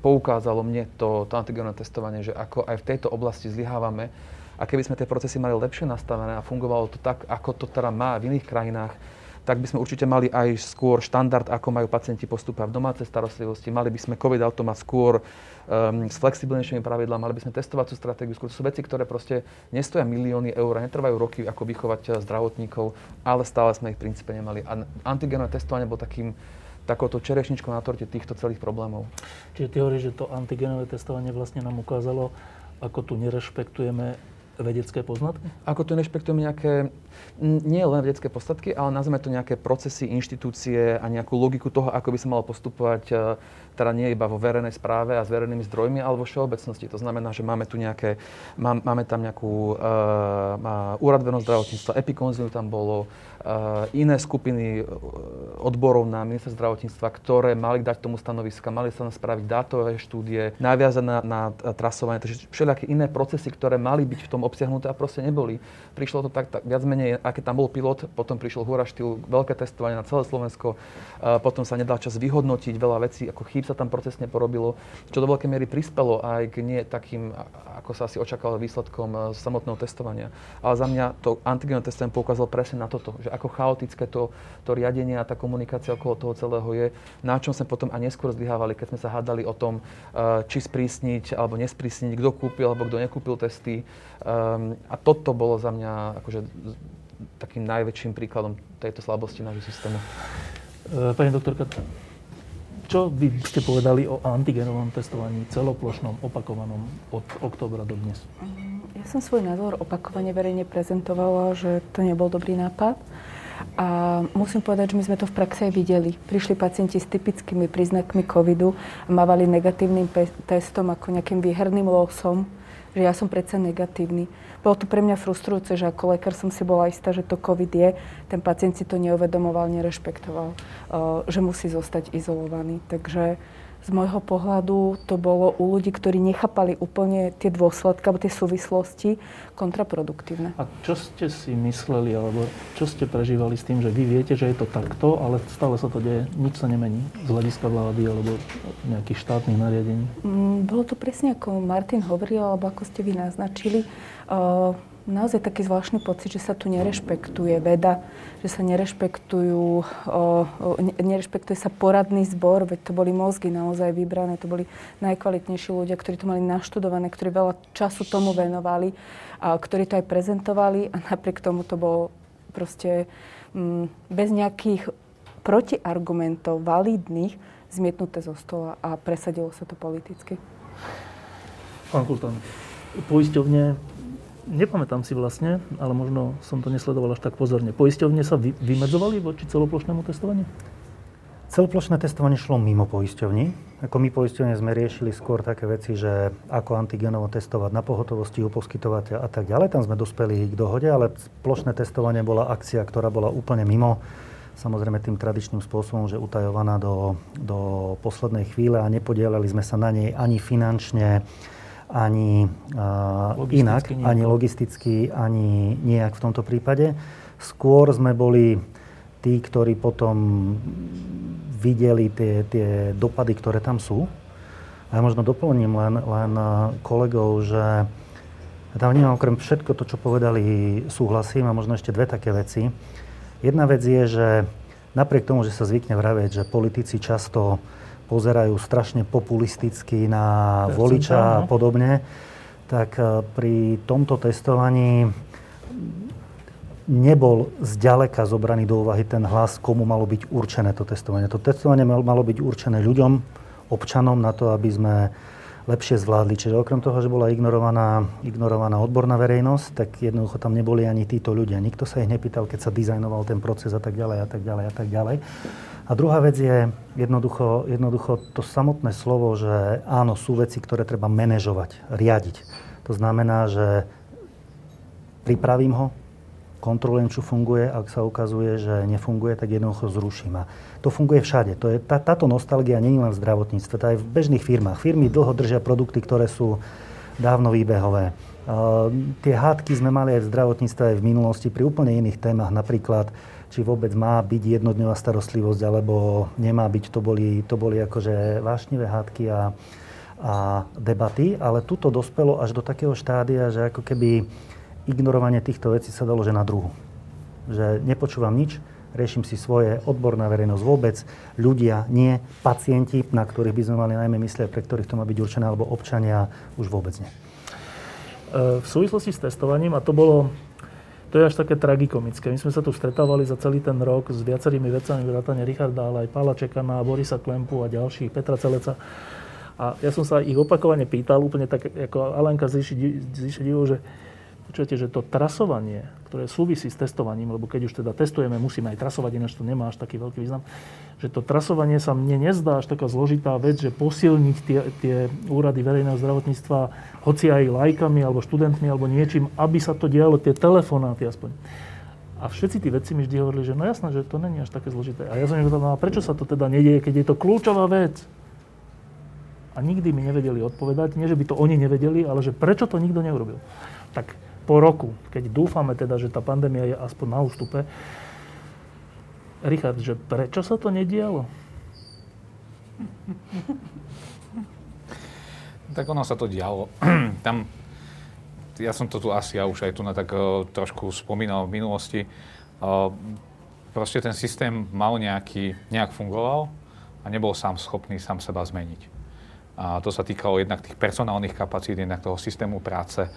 poukázalo mne to, to antigenové testovanie, že ako aj v tejto oblasti zlyhávame a keby sme tie procesy mali lepšie nastavené a fungovalo to tak, ako to teda má v iných krajinách, tak by sme určite mali aj skôr štandard, ako majú pacienti postupovať v domácej starostlivosti. Mali by sme COVID automat skôr um, s flexibilnejšími pravidlami, mali by sme testovacú stratégiu. Skôr to sú veci, ktoré proste nestoja milióny eur a netrvajú roky, ako vychovať eh, zdravotníkov, ale stále sme ich v princípe nemali. A antigenové testovanie bol takým takouto čerešničkou na torte týchto celých problémov. Čiže ty hovoríš, že to antigenové testovanie vlastne nám ukázalo, ako tu nerešpektujeme vedecké poznatky? Ako tu nerešpektujeme nejaké, nie len vedecké poznatky, ale nazveme to nejaké procesy, inštitúcie a nejakú logiku toho, ako by sa malo postupovať e, teda nie iba vo verejnej správe a s verejnými zdrojmi, ale vo všeobecnosti. To znamená, že máme tu nejaké, máme tam nejakú uh, úrad zdravotníctva, epikonzilium tam bolo, uh, iné skupiny odborov na ministerstvo zdravotníctva, ktoré mali dať tomu stanoviska, mali sa spraviť dátové štúdie, naviazané na, na trasovanie, takže všelijaké iné procesy, ktoré mali byť v tom obsiahnuté a proste neboli. Prišlo to tak, tak viac menej, aké tam bol pilot, potom prišiel húra štýl, veľké testovanie na celé Slovensko, potom sa nedal čas vyhodnotiť veľa vecí, ako chýb sa tam procesne porobilo, čo do veľkej miery prispelo aj k nie takým, ako sa asi očakávalo výsledkom e, samotného testovania. Ale za mňa to antigenové testovanie poukázalo presne na toto, že ako chaotické to, to riadenie a tá komunikácia okolo toho celého je, na čom sme potom a neskôr zlyhávali, keď sme sa hádali o tom, e, či sprísniť alebo nesprísniť, kto kúpil alebo kto nekúpil testy. Um, a toto bolo za mňa akože takým najväčším príkladom tejto slabosti nášho systému. E, pani doktorka, čo by ste povedali o antigenovom testovaní celoplošnom, opakovanom od oktobra do dnes? Mm, ja som svoj názor opakovane verejne prezentovala, že to nebol dobrý nápad. A musím povedať, že my sme to v praxi aj videli. Prišli pacienti s typickými príznakmi covidu a mávali negatívnym testom ako nejakým výherným losom, že ja som predsa negatívny. Bolo to pre mňa frustrujúce, že ako lekár som si bola istá, že to COVID je. Ten pacient si to neuvedomoval, nerešpektoval, že musí zostať izolovaný. Takže z môjho pohľadu to bolo u ľudí, ktorí nechápali úplne tie dôsledky alebo tie súvislosti kontraproduktívne. A čo ste si mysleli, alebo čo ste prežívali s tým, že vy viete, že je to takto, ale stále sa to deje, nič sa nemení z hľadiska vlády alebo nejakých štátnych nariadení? Mm, bolo to presne ako Martin hovoril, alebo ako ste vy naznačili. Uh, naozaj taký zvláštny pocit, že sa tu nerešpektuje veda, že sa nerešpektujú, o, nerešpektuje sa poradný zbor, veď to boli mozgy naozaj vybrané, to boli najkvalitnejší ľudia, ktorí to mali naštudované, ktorí veľa času tomu venovali, a ktorí to aj prezentovali a napriek tomu to bolo proste mm, bez nejakých protiargumentov validných zmietnuté zo stola a presadilo sa to politicky. Pán Kultán, poisťovne nepamätám si vlastne, ale možno som to nesledoval až tak pozorne. Poisťovne sa vy, vymedzovali voči celoplošnému testovaniu? Celoplošné testovanie šlo mimo poisťovní. Ako my poisťovne sme riešili skôr také veci, že ako antigenovo testovať na pohotovosti u poskytovateľa a tak ďalej. Tam sme dospeli k dohode, ale plošné testovanie bola akcia, ktorá bola úplne mimo samozrejme tým tradičným spôsobom, že utajovaná do, do poslednej chvíle a nepodielali sme sa na nej ani finančne, ani uh, inak, nejako. ani logisticky, ani nejak v tomto prípade. Skôr sme boli tí, ktorí potom videli tie, tie dopady, ktoré tam sú. A ja možno doplním len, len kolegov, že ja tam vnímam okrem všetko to, čo povedali, súhlasím a možno ešte dve také veci. Jedna vec je, že napriek tomu, že sa zvykne vravieť, že politici často pozerajú strašne populisticky na voliča a no. podobne, tak e, pri tomto testovaní nebol zďaleka zobraný do úvahy ten hlas, komu malo byť určené to testovanie. To testovanie malo byť určené ľuďom, občanom na to, aby sme lepšie zvládli. Čiže okrem toho, že bola ignorovaná, ignorovaná odborná verejnosť, tak jednoducho tam neboli ani títo ľudia. Nikto sa ich nepýtal, keď sa dizajnoval ten proces a tak ďalej a tak ďalej a tak ďalej. A druhá vec je jednoducho, jednoducho to samotné slovo, že áno, sú veci, ktoré treba manažovať, riadiť. To znamená, že pripravím ho, kontrolujem, čo funguje, ak sa ukazuje, že nefunguje, tak jednoducho zruším. A to funguje všade. To je, tá, táto nostalgia nie je len v zdravotníctve, to aj v bežných firmách. Firmy dlho držia produkty, ktoré sú dávno výbehové. Uh, tie hádky sme mali aj v zdravotníctve, aj v minulosti pri úplne iných témach, napríklad či vôbec má byť jednodňová starostlivosť, alebo nemá byť. To boli, to boli akože vášnivé hádky a, a debaty, ale tuto dospelo až do takého štádia, že ako keby ignorovanie týchto vecí sa dalo že na druhu. Že nepočúvam nič, riešim si svoje, odborná verejnosť vôbec, ľudia, nie, pacienti, na ktorých by sme mali najmä myslieť, pre ktorých to má byť určené, alebo občania, už vôbec nie. E, v súvislosti s testovaním, a to bolo to je až také tragikomické. My sme sa tu stretávali za celý ten rok s viacerými vecami, vrátane Richarda, ale aj Pála Čekana, Borisa Klempu a ďalších, Petra Celeca. A ja som sa ich opakovane pýtal, úplne tak ako Alenka zvyše divo, že počujete, že to trasovanie, ktoré súvisí s testovaním, lebo keď už teda testujeme, musíme aj trasovať, ináč to nemá až taký veľký význam, že to trasovanie sa mne nezdá až taká zložitá vec, že posilniť tie, tie úrady verejného zdravotníctva, hoci aj lajkami, alebo študentmi, alebo niečím, aby sa to dialo, tie telefonáty aspoň. A všetci tí vedci mi vždy hovorili, že no jasné, že to není až také zložité. A ja som im povedal, no a prečo sa to teda nedieje, keď je to kľúčová vec? A nikdy mi nevedeli odpovedať, nie že by to oni nevedeli, ale že prečo to nikto neurobil. Tak po roku, keď dúfame teda, že tá pandémia je aspoň na ústupe, Richard, že prečo sa to nedialo? Tak ono sa to dialo. Tam, ja som to tu asi ja už aj tu na tak uh, trošku spomínal v minulosti. Uh, proste ten systém mal nejaký, nejak fungoval a nebol sám schopný sám seba zmeniť. A to sa týkalo jednak tých personálnych kapacít, jednak toho systému práce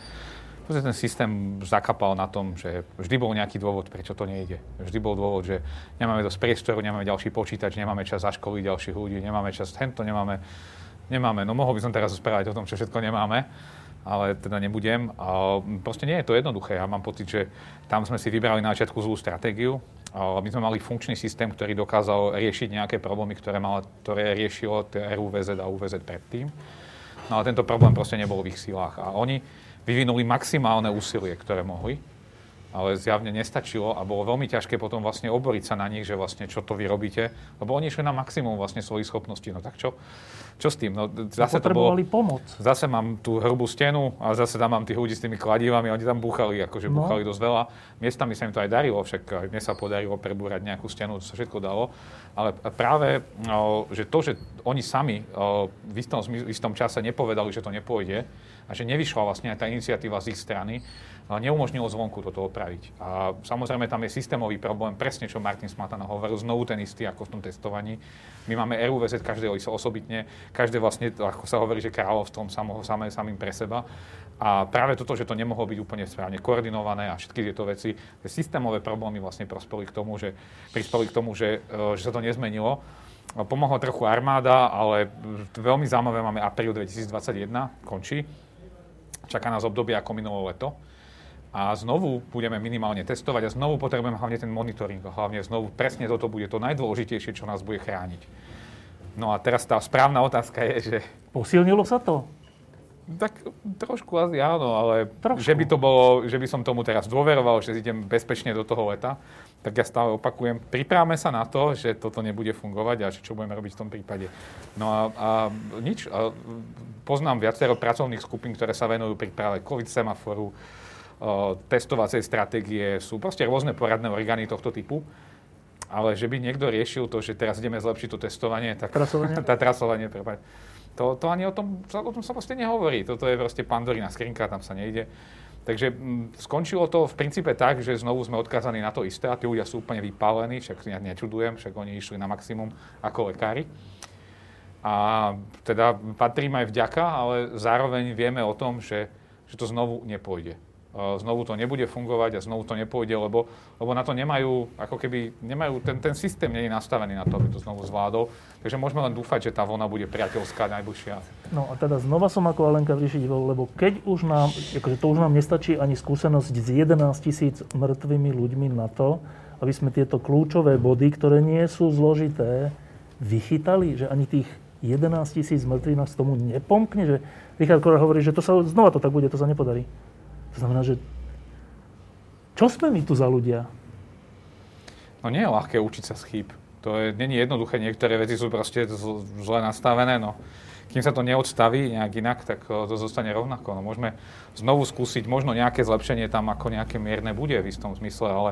proste ten systém zakapal na tom, že vždy bol nejaký dôvod, prečo to nejde. Vždy bol dôvod, že nemáme dosť priestoru, nemáme ďalší počítač, nemáme čas zaškoliť ďalších ľudí, nemáme čas hento, nemáme, nemáme. No mohol by som teraz rozprávať o tom, čo všetko nemáme, ale teda nebudem. A proste nie je to jednoduché. Ja mám pocit, že tam sme si vybrali na začiatku zlú stratégiu. A my sme mali funkčný systém, ktorý dokázal riešiť nejaké problémy, ktoré, mal, ktoré riešilo RUVZ a UVZ predtým. No ale tento problém proste nebol v ich silách. A oni vyvinuli maximálne úsilie, ktoré mohli. ale zjavne nestačilo a bolo veľmi ťažké potom vlastne oboriť sa na nich, že vlastne čo to vy robíte, lebo oni išli na maximum vlastne svojich schopností. No tak čo? Čo s tým? No, zase to bolo, pomoc. Zase mám tú hrubú stenu a zase tam mám tých ľudí s tými kladivami, oni tam búchali, akože no. búchali dosť veľa. Miestami sa im to aj darilo, však mne sa podarilo prebúrať nejakú stenu, to sa všetko dalo. Ale práve, že to, že oni sami v istom, v istom čase nepovedali, že to nepôjde a že nevyšla vlastne aj tá iniciatíva z ich strany, neumožnilo zvonku toto opraviť. A samozrejme tam je systémový problém, presne čo Martin Smatana hovoril, znovu ten istý ako v tom testovaní. My máme RUVZ, každé osobitne, každé vlastne, ako sa hovorí, že kráľovstvom samo, samé, samým pre seba. A práve toto, že to nemohlo byť úplne správne koordinované a všetky tieto veci, tie systémové problémy vlastne prospeli k tomu, že, prispeli k tomu, že, e, že sa to nezmenilo. Pomohla trochu armáda, ale veľmi zaujímavé máme apríl 2021, končí. Čaká nás obdobie ako minulé leto a znovu budeme minimálne testovať a znovu potrebujeme hlavne ten monitoring. Hlavne znovu presne toto bude to najdôležitejšie, čo nás bude chrániť. No a teraz tá správna otázka je, že... Posilnilo sa to? Tak trošku asi áno, ale trošku. že by to bolo, že by som tomu teraz dôveroval, že idem bezpečne do toho leta, tak ja stále opakujem, pripravme sa na to, že toto nebude fungovať a že čo budeme robiť v tom prípade. No a, a nič. A poznám viacero pracovných skupín, ktoré sa venujú príprave COVID semaforu, testovacej stratégie, sú proste rôzne poradné orgány tohto typu. Ale že by niekto riešil to, že teraz ideme zlepšiť to testovanie, tak... Trasovanie? tá trasovanie, prepáč. To, to ani o tom, o tom sa proste nehovorí. Toto je proste pandorina skrinka, tam sa nejde. Takže m, skončilo to v princípe tak, že znovu sme odkázaní na to isté a tí ľudia sú úplne vypálení, však ja nečudujem, však oni išli na maximum ako lekári. A teda patrí aj vďaka, ale zároveň vieme o tom, že, že to znovu nepôjde znovu to nebude fungovať a znovu to nepôjde, lebo, lebo na to nemajú, ako keby, nemajú, ten, ten systém nie je nastavený na to, aby to znovu zvládol. Takže môžeme len dúfať, že tá vlna bude priateľská najbližšia. No a teda znova som ako Alenka Vrišidivel, lebo keď už nám, akože to už nám nestačí ani skúsenosť s 11 tisíc mŕtvými ľuďmi na to, aby sme tieto kľúčové body, ktoré nie sú zložité, vychytali, že ani tých 11 tisíc mŕtvych nás tomu nepomkne, že Richard Kora hovorí, že to sa znova to tak bude, to sa nepodarí. To znamená, že čo sme my tu za ľudia? No nie je ľahké učiť sa z chýb. To je, není jednoduché, niektoré veci sú proste zle nastavené, no kým sa to neodstaví nejak inak, tak to zostane rovnako. No, môžeme znovu skúsiť, možno nejaké zlepšenie tam ako nejaké mierne bude v istom zmysle, ale,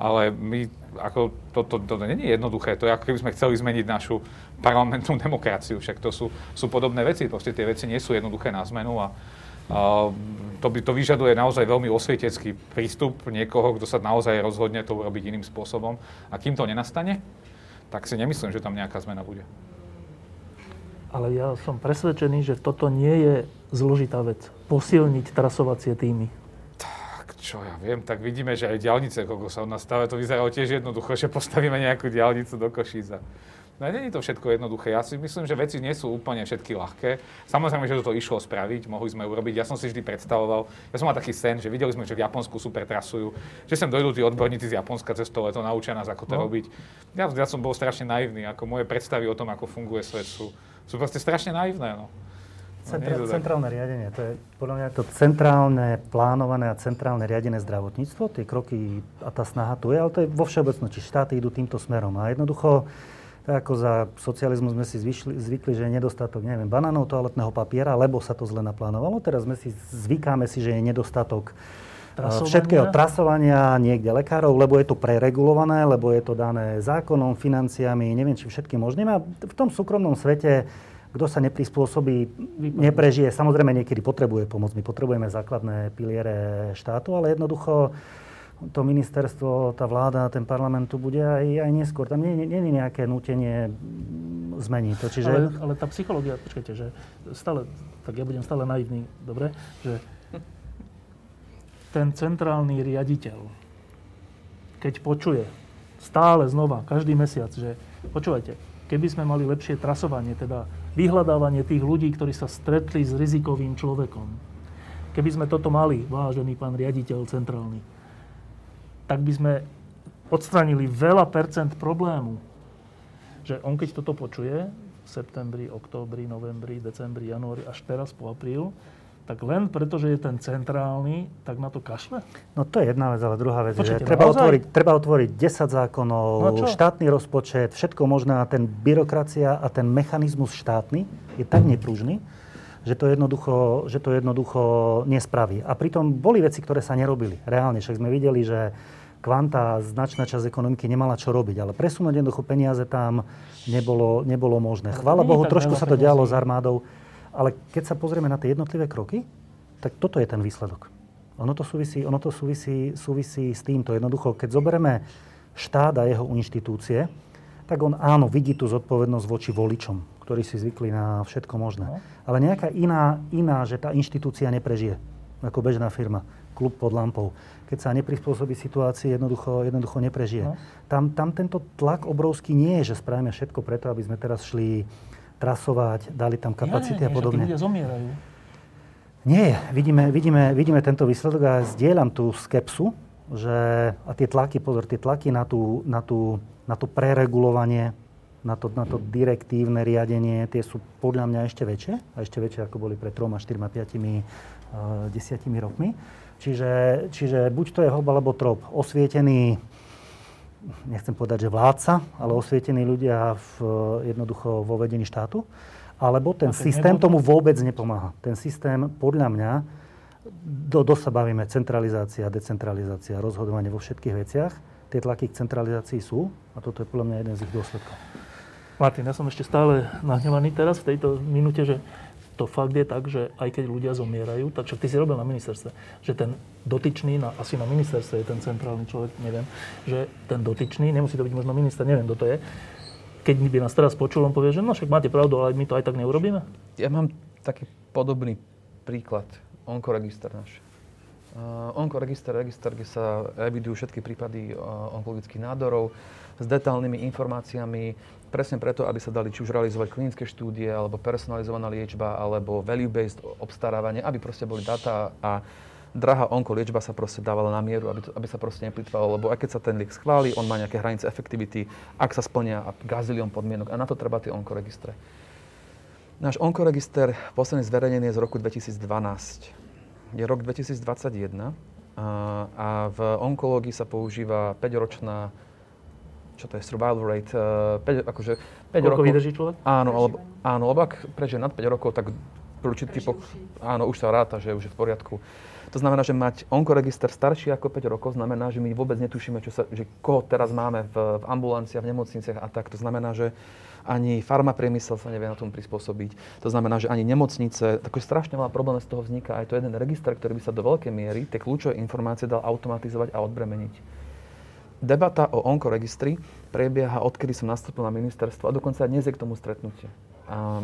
ale my, ako to, to, to, to nie je jednoduché. To je ako keby sme chceli zmeniť našu parlamentnú demokraciu. Však to sú, sú podobné veci. Proste tie veci nie sú jednoduché na zmenu a, to, by, to vyžaduje naozaj veľmi osvietecký prístup niekoho, kto sa naozaj rozhodne to urobiť iným spôsobom. A kým to nenastane, tak si nemyslím, že tam nejaká zmena bude. Ale ja som presvedčený, že toto nie je zložitá vec. Posilniť trasovacie týmy. Tak čo ja viem, tak vidíme, že aj diálnice, koľko sa u nás stave, to vyzeralo tiež jednoducho, že postavíme nejakú diálnicu do Košíza. No nie je to všetko jednoduché. Ja si myslím, že veci nie sú úplne všetky ľahké. Samozrejme, že toto išlo spraviť, mohli sme urobiť. Ja som si vždy predstavoval, ja som mal taký sen, že videli sme, že v Japonsku super trasujú, že sem dojdú tí odborníci z Japonska cez to leto, naučia nás, ako to no. robiť. Ja, ja som bol strašne naivný, ako moje predstavy o tom, ako funguje svet, sú, sú proste strašne naivné. No. Centra, no, centrálne riadenie, to je podľa mňa to centrálne plánované a centrálne riadené zdravotníctvo, tie kroky a tá snaha tu je, ale to je vo všeobecnosti, štáty idú týmto smerom a jednoducho tak ako za socializmu sme si zvyšli, zvykli, že je nedostatok, neviem, banánov, toaletného papiera, lebo sa to zle naplánovalo. Teraz sme si, zvykáme si, že je nedostatok eh, Trasovania. všetkého trasovania niekde lekárov, lebo je to preregulované, lebo je to dané zákonom, financiami, neviem či všetkým možným. A v tom súkromnom svete, kto sa neprispôsobí, neprežije. Samozrejme, niekedy potrebuje pomoc. My potrebujeme základné piliere štátu, ale jednoducho to ministerstvo, tá vláda, ten parlament tu bude aj, aj neskôr. Tam nie je nejaké nútenie zmeniť to. Čiže... Ale, ale tá psychológia, počkajte, že stále, tak ja budem stále naivný, dobre, že ten centrálny riaditeľ, keď počuje stále znova, každý mesiac, že počúvajte, keby sme mali lepšie trasovanie, teda vyhľadávanie tých ľudí, ktorí sa stretli s rizikovým človekom, keby sme toto mali, vážený pán riaditeľ centrálny, tak by sme odstranili veľa percent problému. Že on keď toto počuje, v septembri, októbri, novembri, decembri, januári, až teraz po apríl, tak len preto, že je ten centrálny, tak na to kašle? No to je jedna vec, ale druhá vec Počujete, je, že treba naozaj? otvoriť, treba otvoriť 10 zákonov, No štátny rozpočet, všetko možné a ten byrokracia a ten mechanizmus štátny je tak nepružný, že to jednoducho, že to jednoducho nespraví. A pritom boli veci, ktoré sa nerobili. Reálne, však sme videli, že kvanta, značná časť ekonomiky nemala čo robiť, ale presunúť jednoducho peniaze tam nebolo, nebolo možné. Chvála Bohu, trošku sa to dialo s armádou, ale keď sa pozrieme na tie jednotlivé kroky, tak toto je ten výsledok. Ono to súvisí, ono to súvisí, súvisí s týmto. Jednoducho, keď zoberieme štát a jeho inštitúcie, tak on áno, vidí tú zodpovednosť voči voličom, ktorí si zvykli na všetko možné. No. Ale nejaká iná, iná, že tá inštitúcia neprežije, ako bežná firma, klub pod lampou. Keď sa neprispôsobí situácii, jednoducho, jednoducho neprežije. No. Tam, tam tento tlak obrovský nie je, že spravíme všetko preto, aby sme teraz šli trasovať, dali tam kapacity nie, nie, a podobne. Že ľudia zomierajú. Nie, vidíme, vidíme, vidíme tento výsledok a zdieľam tú skepsu, že, a tie tlaky, pozor, tie tlaky na, tú, na, tú, na to preregulovanie, na to, na to direktívne riadenie, tie sú podľa mňa ešte väčšie, a ešte väčšie ako boli pred 3, 4, 5, 10 rokmi. Čiže, čiže buď to je hob alebo trop. Osvietený, nechcem povedať, že vládca, ale osvietení ľudia v, jednoducho vo vedení štátu, alebo ten keď systém nebudú? tomu vôbec nepomáha. Ten systém, podľa mňa, do, do sa bavíme centralizácia, decentralizácia, rozhodovanie vo všetkých veciach. Tie tlaky k centralizácii sú a toto je podľa mňa jeden z ich dôsledkov. Martin, ja som ešte stále nahnevaný teraz v tejto minúte, že to fakt je tak, že aj keď ľudia zomierajú, tak však ty si robil na ministerstve, že ten dotyčný, na, asi na ministerstve je ten centrálny človek, neviem, že ten dotyčný, nemusí to byť možno minister, neviem, kto to je, keď by nás teraz počul, on povie, že no však máte pravdu, ale my to aj tak neurobíme. Ja mám taký podobný príklad. Onkoregister náš. Uh, onkoregister, register, kde sa evidujú všetky prípady uh, onkologických nádorov s detailnými informáciami, presne preto, aby sa dali či už realizovať klinické štúdie, alebo personalizovaná liečba, alebo value-based obstarávanie, aby proste boli dáta a drahá onkoliečba sa proste dávala na mieru, aby, to, aby sa proste neplitvalo, lebo aj keď sa ten liek schváli, on má nejaké hranice efektivity, ak sa splnia a gazilión podmienok a na to treba tie onkoregistre. Náš onkoregister posledný zverejnený je z roku 2012. Je rok 2021 a, a v onkológii sa používa 5-ročná čo to je survival rate, uh, 5, akože 5 Koľko rokov. vydrží človek? Áno, alebo, áno, lebo ak prežije nad 5 rokov, tak určitý typ, áno, už sa ráta, že už je v poriadku. To znamená, že mať onkoregister starší ako 5 rokov znamená, že my vôbec netušíme, čo sa, že koho teraz máme v, v ambulanciách, v nemocniciach a tak. To znamená, že ani farmapriemysel sa nevie na tom prispôsobiť. To znamená, že ani nemocnice, tako strašne veľa problémov z toho vzniká. Aj to jeden register, ktorý by sa do veľkej miery tie kľúčové informácie dal automatizovať a odbremeniť. Debata o onkoregistri prebieha, odkedy som nastúpil na ministerstvo a dokonca dnes je k tomu stretnutie.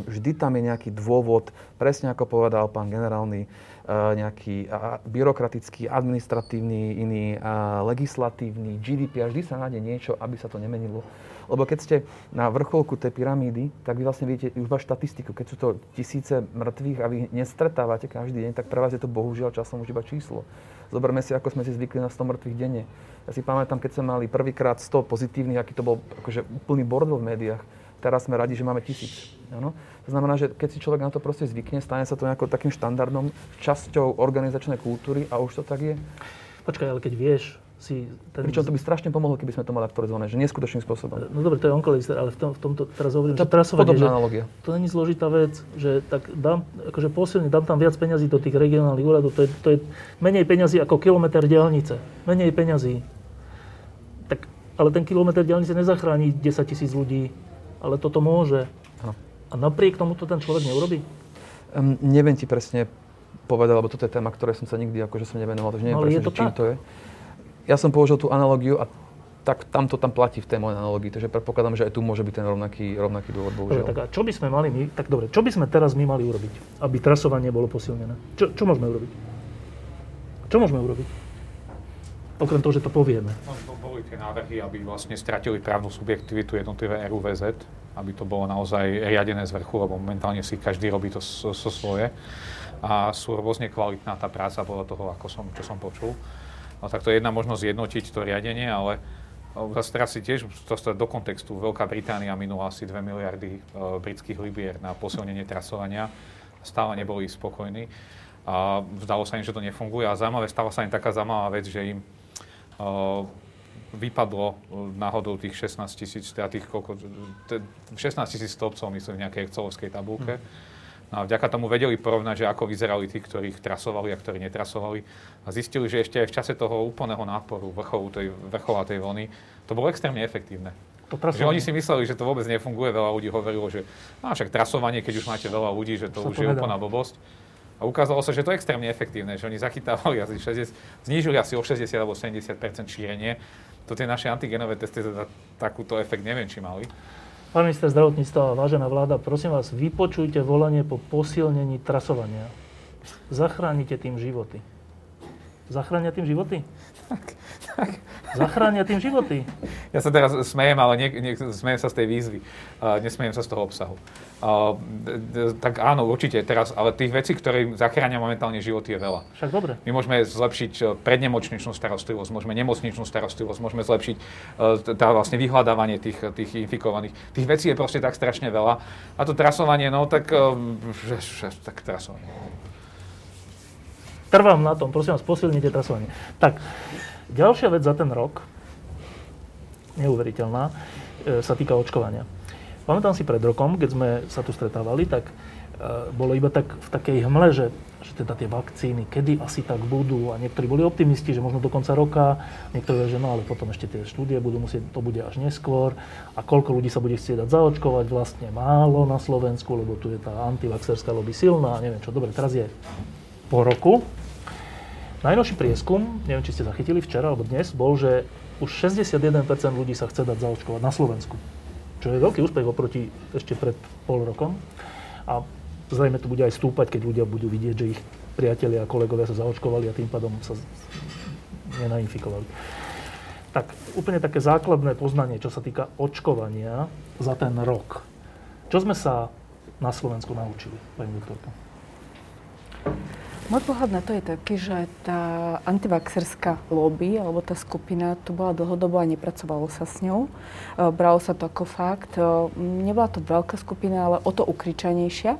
Vždy tam je nejaký dôvod, presne ako povedal pán generálny, nejaký a, byrokratický, administratívny, iný, a, legislatívny, GDPR, vždy sa nájde niečo, aby sa to nemenilo. Lebo keď ste na vrcholku tej pyramídy, tak vy vlastne vidíte už iba štatistiku. Keď sú to tisíce mŕtvych a vy nestretávate každý deň, tak pre vás je to bohužiaľ časom už iba číslo. Zoberme si, ako sme si zvykli na 100 mŕtvych denne. Ja si pamätám, keď sme mali prvýkrát 100 pozitívnych, aký to bol akože úplný bordel v médiách. Teraz sme radi, že máme tisíc. Áno? To znamená, že keď si človek na to proste zvykne, stane sa to nejakou takým štandardom, časťou organizačnej kultúry a už to tak je. Počkaj, ale keď vieš si... Ten... Pričom to by strašne pomohlo, keby sme to mali aktualizované, že neskutočným spôsobom. No dobre, to je onkoregister, ale v, tom, v tomto teraz hovorím, To že trasovanie, podobná že analogia. to není zložitá vec, že tak dám, akože posilne, dám tam viac peňazí do tých regionálnych úradov, to je, to je menej peňazí ako kilometr diaľnice. Menej peňazí. Tak, ale ten kilometr diaľnice nezachráni 10 tisíc ľudí, ale toto môže. A napriek tomu to ten človek neurobi? Um, neviem ti presne povedať, lebo toto je téma, ktoré som sa nikdy akože som nevenoval, takže neviem No, ale presne, je to že čím tak. to je. Ja som použil tú analogiu a tak tam to tam platí v tej mojej analogii, takže predpokladám, že aj tu môže byť ten rovnaký, rovnaký dôvod, Dobre, bohužiaľ. tak a čo by sme mali my, tak dobre, čo by sme teraz my mali urobiť, aby trasovanie bolo posilnené? Čo, čo môžeme urobiť? Čo môžeme urobiť? Okrem toho, že to povieme. No, to boli tie návrhy, aby vlastne stratili právnu subjektivitu jednotlivé RUVZ, aby to bolo naozaj riadené z vrchu, lebo momentálne si každý robí to so, so svoje. A sú rôzne kvalitná tá práca podľa toho, ako som, čo som počul. No, tak to je jedna možnosť zjednotiť to riadenie, ale no, zase teraz si tiež dostať do kontextu. Veľká Británia minula asi 2 miliardy e, britských libier na posilnenie trasovania. Stále neboli spokojní. A zdalo sa im, že to nefunguje a zaujímavé, stala sa im taká zaujímavá vec, že im uh, vypadlo e, náhodou tých 16 tisíc, teda tých koľko, 16 tisíc stĺpcov, myslím, v nejakej excelovskej tabulke. No a vďaka tomu vedeli porovnať, že ako vyzerali tí, ktorých trasovali a ktorí netrasovali. A zistili, že ešte aj v čase toho úplného náporu, vrcholu tej, vrchola tej vlny, to bolo extrémne efektívne. Že oni si mysleli, že to vôbec nefunguje. Veľa ľudí hovorilo, že no, však trasovanie, keď už máte veľa ľudí, že to už je úplná blbosť. A ukázalo sa, že to je extrémne efektívne, že oni zachytávali asi 60, znížili asi o 60 alebo 70 šírenie to tie naše antigenové testy teda takúto efekt neviem, či mali. Pán minister zdravotníctva vážená vláda, prosím vás, vypočujte volanie po posilnení trasovania. Zachránite tým životy. Zachránia tým životy? Tak, tak. Zachránia tým životy. Ja sa teraz smejem, ale nie, nie, smejem sa z tej výzvy. Uh, nesmejem sa z toho obsahu. Uh, tak áno, určite teraz, ale tých vecí, ktoré zachránia momentálne životy je veľa. Však dobre. My môžeme zlepšiť e, prednemocničnú starostlivosť, môžeme nemocničnú starostlivosť, môžeme zlepšiť uh, tá vlastne vyhľadávanie tých, tých infikovaných. Tých vecí je proste tak strašne veľa. A to trasovanie, no tak, uh, tak trasovanie. Trvám na tom, prosím vás, posilnite trasovanie. Tak, ďalšia vec za ten rok, neuveriteľná, e, sa týka očkovania. Pamätám si pred rokom, keď sme sa tu stretávali, tak e, bolo iba tak v takej hmle, že, že teda tie vakcíny, kedy asi tak budú a niektorí boli optimisti, že možno do konca roka, niektorí že no ale potom ešte tie štúdie budú musieť, to bude až neskôr a koľko ľudí sa bude chcieť dať zaočkovať, vlastne málo na Slovensku, lebo tu je tá antivaxerská lobby silná, neviem čo, dobre, teraz je po roku. Najnovší prieskum, neviem, či ste zachytili včera alebo dnes, bol, že už 61% ľudí sa chce dať zaočkovať na Slovensku čo je veľký úspech oproti ešte pred pol rokom. A zrejme to bude aj stúpať, keď ľudia budú vidieť, že ich priatelia a kolegovia sa zaočkovali a tým pádom sa nenainfikovali. Tak úplne také základné poznanie, čo sa týka očkovania za ten rok. Čo sme sa na Slovensku naučili, pani doktorka? Môj pohľad na to je taký, že tá antivaxerská lobby, alebo tá skupina, tu bola dlhodobo a nepracovalo sa s ňou. E, bralo sa to ako fakt. E, nebola to veľká skupina, ale o to ukričanejšia.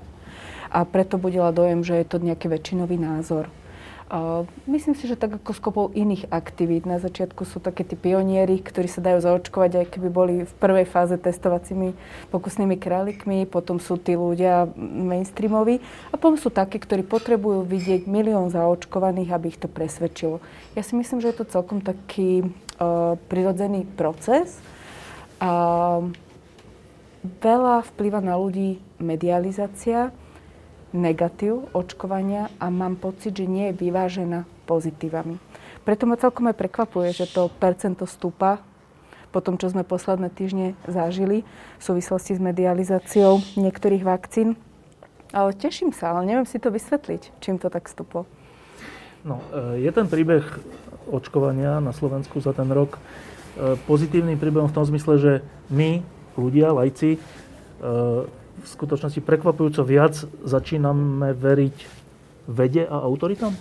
A preto budila dojem, že je to nejaký väčšinový názor. Myslím si, že tak ako s iných aktivít, na začiatku sú také tí pionieri, ktorí sa dajú zaočkovať, aj keby boli v prvej fáze testovacími pokusnými králikmi, potom sú tí ľudia mainstreamoví a potom sú takí, ktorí potrebujú vidieť milión zaočkovaných, aby ich to presvedčilo. Ja si myslím, že je to celkom taký uh, prirodzený proces. A veľa vplyva na ľudí medializácia, negatív očkovania a mám pocit, že nie je vyvážená pozitívami. Preto ma celkom aj prekvapuje, že to percento stúpa po tom, čo sme posledné týždne zažili v súvislosti s medializáciou niektorých vakcín. Ale teším sa, ale neviem si to vysvetliť, čím to tak stúplo. No, e, je ten príbeh očkovania na Slovensku za ten rok e, pozitívnym príbehom v tom zmysle, že my, ľudia, lajci, e, v skutočnosti prekvapujúco viac začíname veriť vede a autoritám?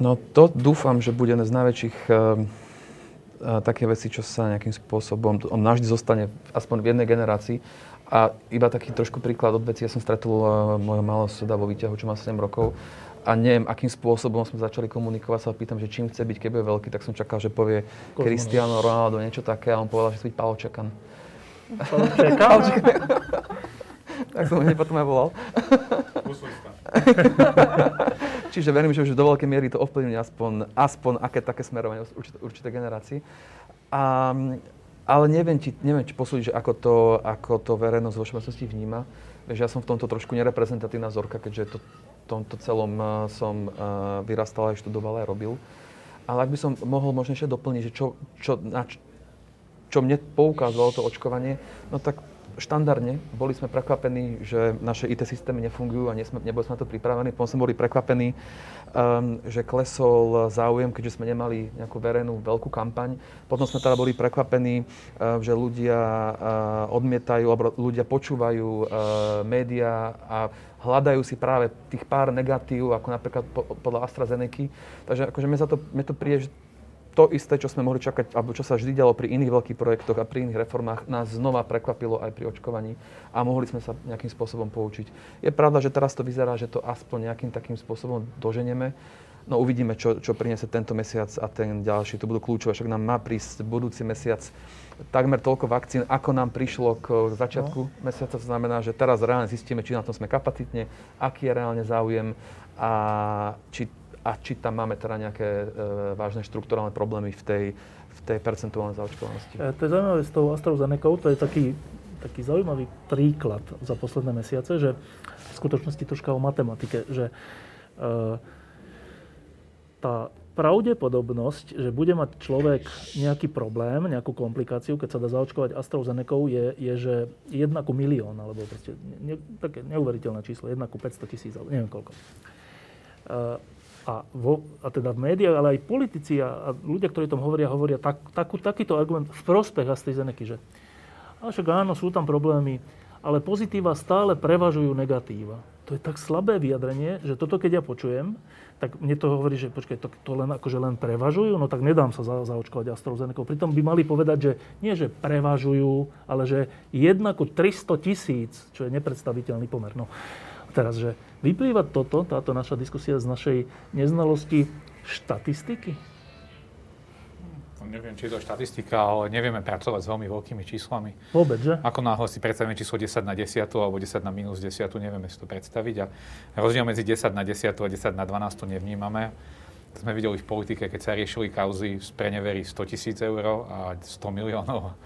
No to dúfam, že bude jedna z najväčších uh, uh, také veci, čo sa nejakým spôsobom, on navždy zostane aspoň v jednej generácii. A iba taký trošku príklad od veci, ja som stretol uh, môjho malého suda vo výťahu, čo má 7 rokov. A neviem, akým spôsobom sme začali komunikovať, sa pýtam, že čím chce byť, keď bude veľký, tak som čakal, že povie Cristiano Ronaldo, niečo také. A on povedal, že chce byť Paolo Čekan. tak som hneď potom aj volal. Čiže verím, že už do veľkej miery to ovplyvní aspoň, aspoň aké také smerovanie určité, určité generácii. A, ale neviem ti, neviem ti posúdiť, že ako to, ako to verejnosť vo všeobecnosti vníma. Vieš, ja som v tomto trošku nereprezentatívna vzorka, keďže to, tomto celom uh, som uh, vyrastal aj študoval aj robil. Ale ak by som mohol možno ešte doplniť, že čo, čo, na, čo mne poukázalo to očkovanie, no tak štandardne boli sme prekvapení, že naše IT systémy nefungujú a nesme, neboli sme na to pripravení. Potom sme boli prekvapení, um, že klesol záujem, keďže sme nemali nejakú verejnú veľkú kampaň. Potom sme teda boli prekvapení, uh, že ľudia uh, odmietajú, alebo ľudia počúvajú uh, médiá a hľadajú si práve tých pár negatív, ako napríklad po, podľa AstraZeneca. Takže akože mne, sa to, mne to príde, že to isté, čo sme mohli čakať, alebo čo sa vždy dialo pri iných veľkých projektoch a pri iných reformách, nás znova prekvapilo aj pri očkovaní a mohli sme sa nejakým spôsobom poučiť. Je pravda, že teraz to vyzerá, že to aspoň nejakým takým spôsobom doženieme. No uvidíme, čo, čo priniesie tento mesiac a ten ďalší. To budú kľúčové, však nám má prísť budúci mesiac takmer toľko vakcín, ako nám prišlo k začiatku no. mesiaca. To znamená, že teraz reálne zistíme, či na tom sme kapacitne, aký je reálne záujem a či a či tam máme teda nejaké e, vážne štruktúrálne problémy v tej, v tej percentuálnej zaočkovanosti. E, to je zaujímavé s tou AstraZeneca, to je taký, taký zaujímavý príklad za posledné mesiace, že v skutočnosti troška o matematike, že e, tá pravdepodobnosť, že bude mať človek nejaký problém, nejakú komplikáciu, keď sa dá zaočkovať AstraZeneca, je, je že 1 ku milión, alebo proste ne, také neuveriteľné číslo, 1 ku 500 tisíc, alebo neviem koľko. E, a, vo, a teda v médiách, ale aj politici a, a ľudia, ktorí tom hovoria, hovoria tak, takú, takýto argument v prospech AstraZeneca, že ale však áno, sú tam problémy, ale pozitíva stále prevažujú negatíva. To je tak slabé vyjadrenie, že toto keď ja počujem, tak mne to hovorí, že počkaj, to, to len akože len prevažujú, no tak nedám sa za, zaočkovať AstraZeneca. Pritom by mali povedať, že nie, že prevažujú, ale že jednako 300 tisíc, čo je nepredstaviteľný pomer. No, teraz, že vyplýva toto, táto naša diskusia z našej neznalosti štatistiky? No, neviem, či je to štatistika, ale nevieme pracovať s veľmi veľkými číslami. Vôbec, že? Ako náhle si predstavíme číslo 10 na 10 alebo 10 na minus 10, nevieme si to predstaviť. A rozdiel medzi 10 na 10 a 10 na 12 to nevnímame. To sme videli v politike, keď sa riešili kauzy z prenevery 100 tisíc eur a 100 miliónov.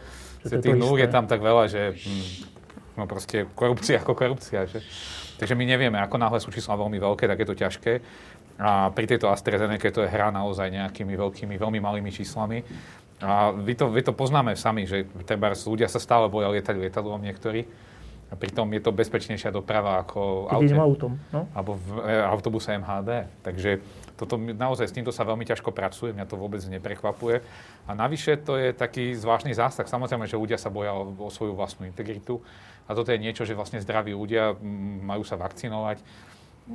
Tých nul je tam tak veľa, že hm, no proste korupcia ako korupcia. Že? Takže my nevieme, ako náhle sú čísla veľmi veľké, tak je to ťažké. A pri tejto AstraZeneca to je hra naozaj nejakými veľkými, veľmi malými číslami. A vy to, vy to poznáme sami, že ľudia sa stále boja lietať lietadlom niektorí. A pritom je to bezpečnejšia doprava ako aute, autom, no? alebo v e, autobuse MHD. Takže toto, naozaj s týmto sa veľmi ťažko pracuje, mňa to vôbec neprekvapuje. A navyše to je taký zvláštny zásah. Samozrejme, že ľudia sa boja o, o svoju vlastnú integritu. A toto je niečo, že vlastne zdraví ľudia majú sa vakcinovať.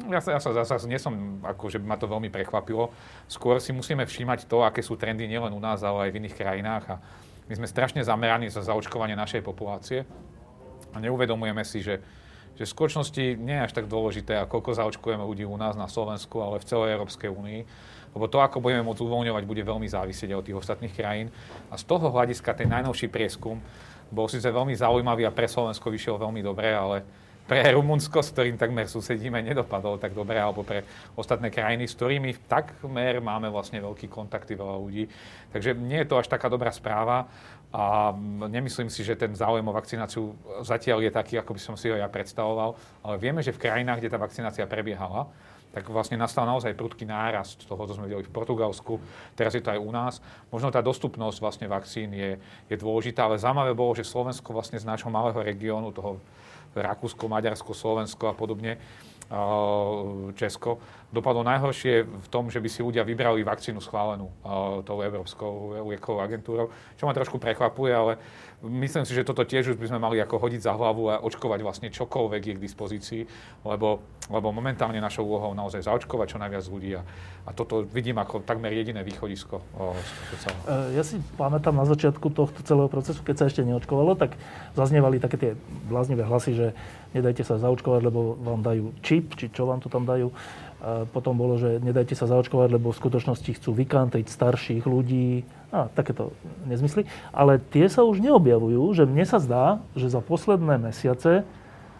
Ja sa, ja sa zase nie som, ako že by ma to veľmi prekvapilo. Skôr si musíme všímať to, aké sú trendy nielen u nás, ale aj v iných krajinách. A my sme strašne zameraní za zaočkovanie našej populácie a neuvedomujeme si, že, že v skutočnosti nie je až tak dôležité, ako koľko zaočkujeme ľudí u nás na Slovensku, ale v celej Európskej únii. Lebo to, ako budeme môcť uvoľňovať, bude veľmi závisieť od tých ostatných krajín. A z toho hľadiska ten najnovší prieskum bol síce veľmi zaujímavý a pre Slovensko vyšiel veľmi dobre, ale pre Rumunsko, s ktorým takmer susedíme, nedopadol tak dobre, alebo pre ostatné krajiny, s ktorými takmer máme vlastne veľký kontakty, veľa ľudí. Takže nie je to až taká dobrá správa a nemyslím si, že ten záujem o vakcináciu zatiaľ je taký, ako by som si ho ja predstavoval, ale vieme, že v krajinách, kde tá vakcinácia prebiehala, tak vlastne nastal naozaj prudký nárast toho, čo sme videli v Portugalsku, teraz je to aj u nás. Možno tá dostupnosť vlastne vakcín je, je dôležitá, ale zaujímavé bolo, že Slovensko vlastne z nášho malého regiónu, toho Rakúsko, Maďarsko, Slovensko a podobne, Česko, dopadlo najhoršie v tom, že by si ľudia vybrali vakcínu schválenú tou Európskou liekovou agentúrou, čo ma trošku prekvapuje, ale myslím si, že toto tiež už by sme mali ako hodiť za hlavu a očkovať vlastne čokoľvek je k dispozícii, lebo, lebo momentálne našou úlohou naozaj zaočkovať čo najviac ľudí a, a toto vidím ako takmer jediné východisko. O, e, ja si pamätám na začiatku tohto celého procesu, keď sa ešte neočkovalo, tak zaznievali také tie bláznivé hlasy, že nedajte sa zaočkovať, lebo vám dajú čip, či čo vám to tam dajú. Potom bolo, že nedajte sa zaočkovať, lebo v skutočnosti chcú vykantriť starších ľudí a takéto nezmysly. Ale tie sa už neobjavujú, že mne sa zdá, že za posledné mesiace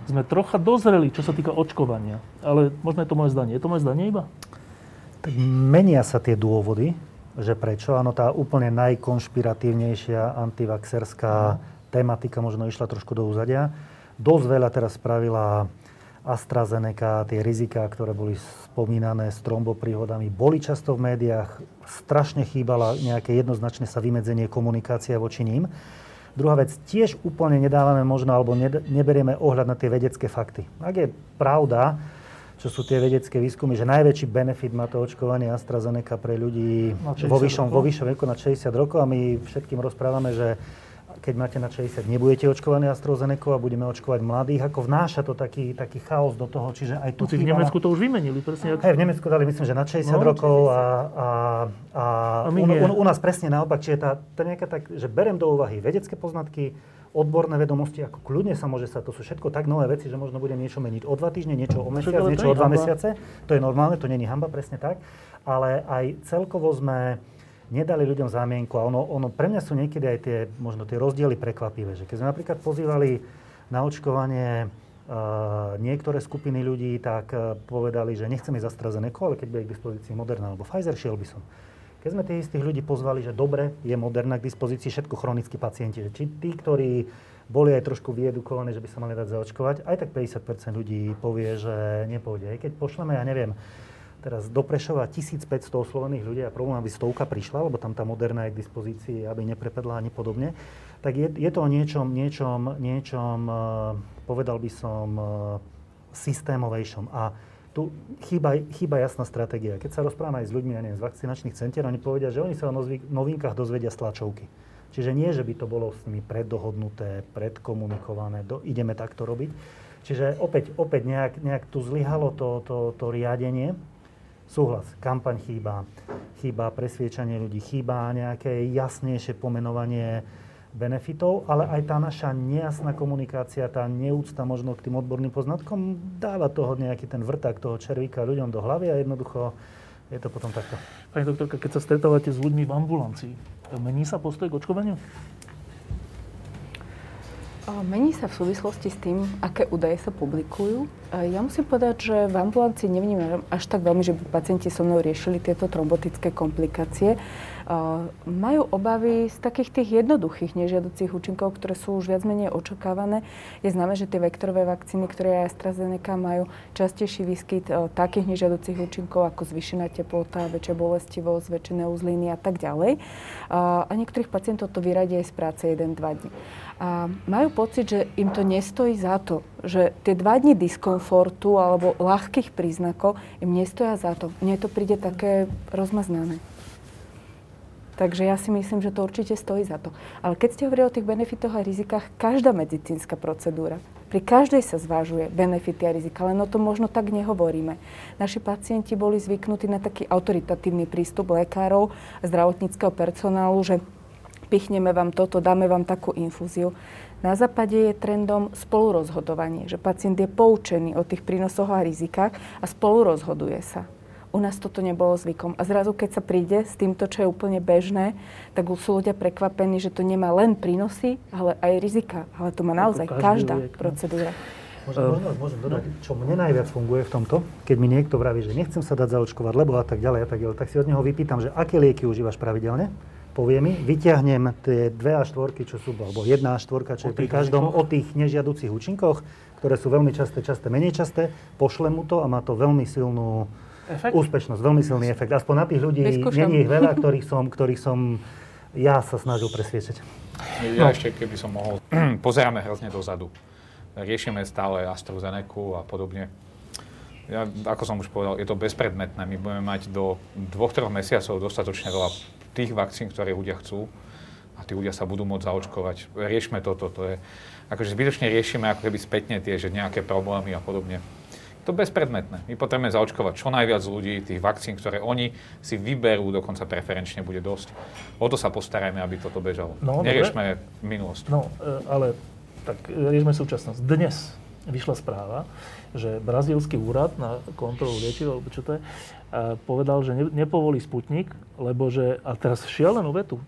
sme trocha dozreli, čo sa týka očkovania. Ale možno je to moje zdanie. Je to moje zdanie iba? Tak menia sa tie dôvody, že prečo. Áno, tá úplne najkonšpiratívnejšia antivaxerská tematika možno išla trošku do úzadia. Dosť veľa teraz spravila AstraZeneca, tie riziká, ktoré boli spomínané s trombopríhodami, boli často v médiách. Strašne chýbala nejaké jednoznačné sa vymedzenie komunikácia voči ním. Druhá vec, tiež úplne nedávame možno, alebo neberieme ohľad na tie vedecké fakty. Ak je pravda, čo sú tie vedecké výskumy, že najväčší benefit má to očkovanie AstraZeneca pre ľudí vo vyššom, vo vyššom veku na 60 rokov a my všetkým rozprávame, že keď máte na 60, nebudete očkovaní AstraZeneca a budeme očkovať mladých, ako vnáša to taký, taký chaos do toho, čiže aj tu v Nemecku to už vymenili, presne. Hej, v Nemecku dali myslím, že na 60 no, rokov a, a, a, a u, u, u, nás presne naopak, čiže tá, to nejaká tak, že berem do úvahy vedecké poznatky, odborné vedomosti, ako kľudne sa môže sa, to sú všetko tak nové veci, že možno budem niečo meniť o dva týždne, niečo o mesiac, niečo o dva mesiace. To je normálne, to není hamba, presne tak. Ale aj celkovo sme nedali ľuďom zámienku a ono, ono pre mňa sú niekedy aj tie, možno tie rozdiely prekvapivé. Že keď sme napríklad pozývali na očkovanie uh, niektoré skupiny ľudí, tak uh, povedali, že nechceme ísť AstraZeneca, ale keď bude k dispozícii Moderna alebo Pfizer, šiel by som. Keď sme tých istých ľudí pozvali, že dobre, je Moderna k dispozícii všetko chronickí pacienti, že či tí, ktorí boli aj trošku vyedukovaní, že by sa mali dať zaočkovať, aj tak 50% ľudí povie, že nepôjde. Aj keď pošleme, ja neviem, teraz do Prešova 1500 oslovených ľudí a problém, aby stovka prišla, lebo tam tá moderná je k dispozícii, aby neprepadla ani podobne, tak je, je to o niečom, niečom, niečom, uh, povedal by som, uh, systémovejšom. A tu chýba, chýba jasná stratégia. Keď sa rozprávam aj s ľuďmi, ja neviem, z vakcinačných centier, oni povedia, že oni sa o novinkách dozvedia z tlačovky. Čiže nie, že by to bolo s nimi preddohodnuté, predkomunikované, do, ideme takto robiť. Čiže opäť, opäť nejak, nejak tu zlyhalo to, to, to riadenie Súhlas, kampaň chýba, chýba presviečanie ľudí, chýba nejaké jasnejšie pomenovanie benefitov, ale aj tá naša nejasná komunikácia, tá neúcta možno k tým odborným poznatkom dáva toho nejaký ten vrták toho červíka ľuďom do hlavy a jednoducho je to potom takto. Pani doktorka, keď sa stretávate s ľuďmi v ambulancii, mení sa postoj k očkovaniu? Mení sa v súvislosti s tým, aké údaje sa publikujú. Ja musím povedať, že v ambulancii nevnímam až tak veľmi, že by pacienti so mnou riešili tieto trombotické komplikácie. Majú obavy z takých tých jednoduchých nežiaducích účinkov, ktoré sú už viac menej očakávané. Je známe, že tie vektorové vakcíny, ktoré aj AstraZeneca majú častejší výskyt takých nežiaducích účinkov ako zvýšená teplota, väčšia bolestivosť, väčšie uzliny a tak ďalej. A niektorých pacientov to vyradia aj z práce 1-2 dní a majú pocit, že im to nestojí za to, že tie dva dní diskomfortu alebo ľahkých príznakov im nestoja za to. Mne to príde také rozmaznané. Takže ja si myslím, že to určite stojí za to. Ale keď ste hovorili o tých benefitoch a rizikách, každá medicínska procedúra, pri každej sa zvážuje benefity a rizika, len o tom možno tak nehovoríme. Naši pacienti boli zvyknutí na taký autoritatívny prístup lekárov a zdravotníckého personálu, že pichneme vám toto, dáme vám takú infúziu. Na západe je trendom spolurozhodovanie, že pacient je poučený o tých prínosoch a rizikách a spolurozhoduje sa. U nás toto nebolo zvykom. A zrazu, keď sa príde s týmto, čo je úplne bežné, tak sú ľudia prekvapení, že to nemá len prínosy, ale aj rizika. Ale to má naozaj každá liek, no. procedúra. Môžem, možno, môžem dodať, čo mne najviac funguje v tomto, keď mi niekto vraví, že nechcem sa dať zaočkovať, lebo a tak ďalej a tak ďalej, tak si od neho vypýtam, že aké lieky užívaš pravidelne povie mi, vyťahnem tie dve a štvorky, čo sú, alebo jedna a štvorka, čo je pri každom o tých nežiaducich účinkoch, ktoré sú veľmi časté, časté, menej časté, pošlem mu to a má to veľmi silnú efekt? úspešnosť, veľmi silný efekt. Aspoň na tých ľudí, není ich veľa, ktorých som, ktorých som ja sa snažil presviečať. Ja no. ešte, keby som mohol, pozeráme hrozne dozadu. Riešime stále AstraZeneca a podobne. Ja, ako som už povedal, je to bezpredmetné. My budeme mať do dvoch, troch mesiacov dostatočne veľa tých vakcín, ktoré ľudia chcú a tí ľudia sa budú môcť zaočkovať. Riešme toto, to je, akože zbytočne riešime ako keby spätne tie, že nejaké problémy a podobne. To bezpredmetné. My potrebujeme zaočkovať čo najviac ľudí, tých vakcín, ktoré oni si vyberú, dokonca preferenčne bude dosť. O to sa postarajme, aby toto bežalo. No, Neriešme dobre. minulosť. No, e, ale tak riešme súčasnosť. Dnes vyšla správa, že brazílsky úrad na kontrolu liečiv, alebo čo to je, povedal, že nepovolí Sputnik, lebo že, a teraz šialenú vetu,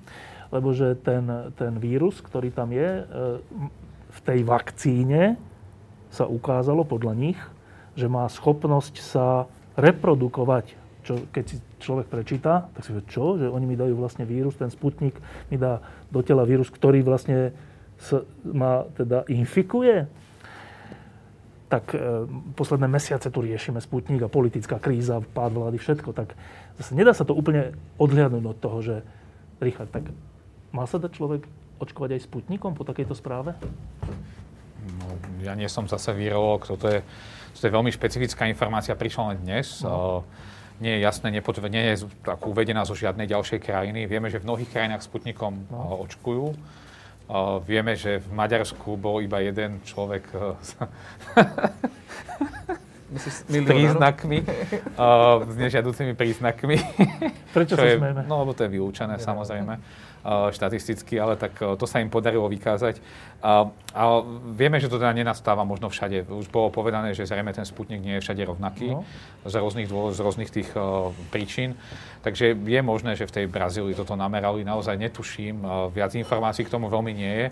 lebo že ten, ten vírus, ktorý tam je, e, v tej vakcíne sa ukázalo podľa nich, že má schopnosť sa reprodukovať. Čo, keď si človek prečíta, tak si vie, čo? Že oni mi dajú vlastne vírus, ten Sputnik mi dá do tela vírus, ktorý vlastne ma teda infikuje tak e, posledné mesiace tu riešime Sputnik a politická kríza, pád vlády, všetko, tak zase nedá sa to úplne odhľadnúť od toho, že Richard, tak má sa dať človek očkovať aj Sputnikom po takejto správe? No, ja nie som zase virológ, toto je, toto je veľmi špecifická informácia, prišla len dnes. No. nie je jasné, nepotv- nie je tak uvedená zo žiadnej ďalšej krajiny. Vieme, že v mnohých krajinách Sputnikom no. očkujú. vieme, že v Maďarsku bol iba jeden človek s, s príznakmi, s nežiaducimi príznakmi. Prečo sa smejeme? No, lebo to je vylúčené, samozrejme štatisticky, ale tak to sa im podarilo vykázať. A, a vieme, že to teda nenastáva možno všade. Už bolo povedané, že zrejme ten Sputnik nie je všade rovnaký no. z, rôznych, z rôznych tých uh, príčin. Takže je možné, že v tej Brazílii toto namerali. Naozaj netuším. Uh, viac informácií k tomu veľmi nie je.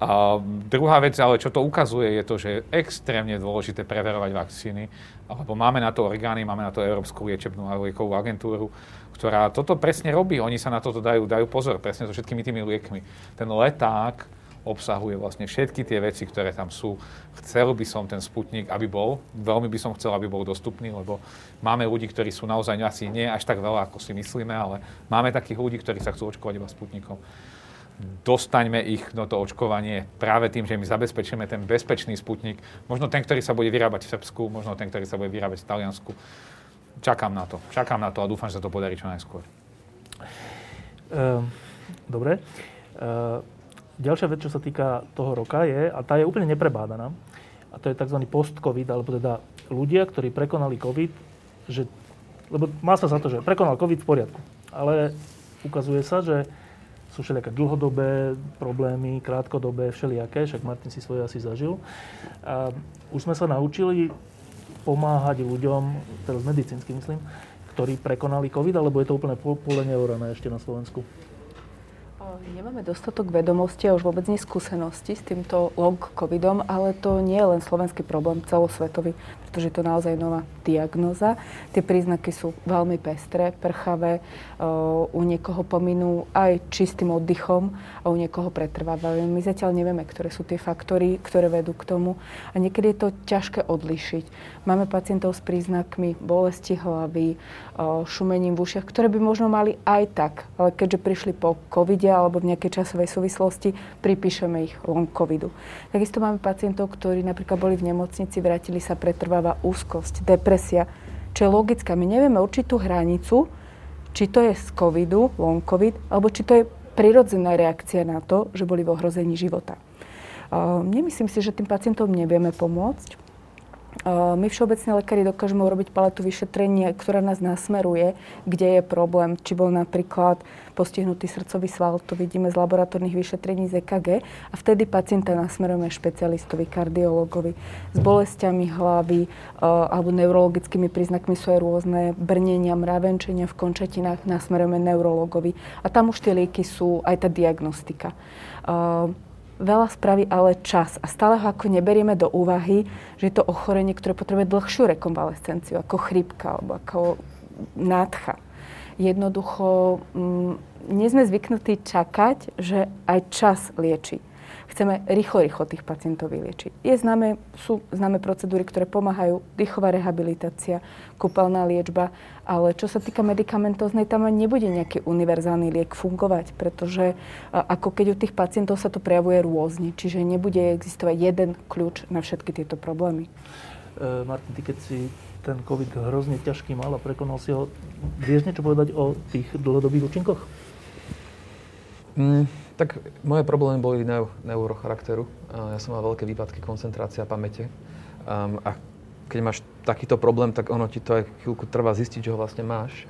A druhá vec, ale čo to ukazuje, je to, že je extrémne dôležité preverovať vakcíny, lebo máme na to orgány, máme na to Európsku liečebnú a liekovú agentúru, ktorá toto presne robí. Oni sa na toto dajú, dajú pozor, presne so všetkými tými liekmi. Ten leták obsahuje vlastne všetky tie veci, ktoré tam sú. Chcel by som ten Sputnik, aby bol, veľmi by som chcel, aby bol dostupný, lebo máme ľudí, ktorí sú naozaj asi nie až tak veľa, ako si myslíme, ale máme takých ľudí, ktorí sa chcú očkovať iba Sputnikom dostaňme ich do to očkovanie práve tým, že my zabezpečíme ten bezpečný sputnik. Možno ten, ktorý sa bude vyrábať v Srbsku, možno ten, ktorý sa bude vyrábať v Taliansku. Čakám na to. Čakám na to a dúfam, že sa to podarí čo najskôr. Uh, dobre. Uh, ďalšia vec, čo sa týka toho roka je, a tá je úplne neprebádaná, a to je tzv. post-COVID, alebo teda ľudia, ktorí prekonali COVID, že, lebo má sa za to, že prekonal COVID v poriadku, ale ukazuje sa, že sú všelijaké dlhodobé problémy, krátkodobé, všelijaké, však Martin si svoje asi zažil. A už sme sa naučili pomáhať ľuďom, teraz medicínsky myslím, ktorí prekonali COVID, alebo je to úplne pole neorané ešte na Slovensku? Nemáme dostatok vedomosti a už vôbec nie skúsenosti s týmto long covidom, ale to nie je len slovenský problém, celosvetový, pretože je to naozaj nová diagnoza. Tie príznaky sú veľmi pestré, prchavé, u niekoho pominú aj čistým oddychom a u niekoho pretrvávajú. My zatiaľ nevieme, ktoré sú tie faktory, ktoré vedú k tomu a niekedy je to ťažké odlišiť. Máme pacientov s príznakmi bolesti hlavy, šumením v ušiach, ktoré by možno mali aj tak, ale keďže prišli po covide alebo v nejakej časovej súvislosti, pripíšeme ich long covidu. Takisto máme pacientov, ktorí napríklad boli v nemocnici, vrátili sa, pretrváva úzkosť, depresia, čo je logické. My nevieme určitú hranicu, či to je z covidu, long covid, alebo či to je prirodzená reakcia na to, že boli v ohrození života. Nemyslím si, že tým pacientom nevieme pomôcť. My všeobecne lekári dokážeme urobiť paletu vyšetrenia, ktorá nás nasmeruje, kde je problém. Či bol napríklad postihnutý srdcový sval, to vidíme z laboratórnych vyšetrení z EKG a vtedy pacienta nasmerujeme špecialistovi, kardiologovi. S bolestiami hlavy alebo neurologickými príznakmi sú aj rôzne brnenia, mravenčenia v končatinách, nasmerujeme neurologovi. A tam už tie lieky sú aj tá diagnostika veľa spraví ale čas a stále ho ako neberieme do úvahy, že je to ochorenie, ktoré potrebuje dlhšiu rekonvalescenciu, ako chrípka alebo ako nádcha. Jednoducho mm, nie sme zvyknutí čakať, že aj čas lieči chceme rýchlo, rýchlo tých pacientov vyliečiť. Je známe, sú známe procedúry, ktoré pomáhajú, dýchová rehabilitácia, kúpeľná liečba, ale čo sa týka medicamentóznej, tam nebude nejaký univerzálny liek fungovať, pretože ako keď u tých pacientov sa to prejavuje rôzne, čiže nebude existovať jeden kľúč na všetky tieto problémy. E, Martin, ty keď si ten COVID hrozne ťažký mal a prekonal si ho, vieš niečo povedať o tých dlhodobých účinkoch? Mm, tak moje problémy boli neu, neurocharakteru. Ja som mal veľké výpadky koncentrácia a pamäte. Um, a keď máš takýto problém, tak ono ti to aj chvíľku trvá zistiť, že ho vlastne máš.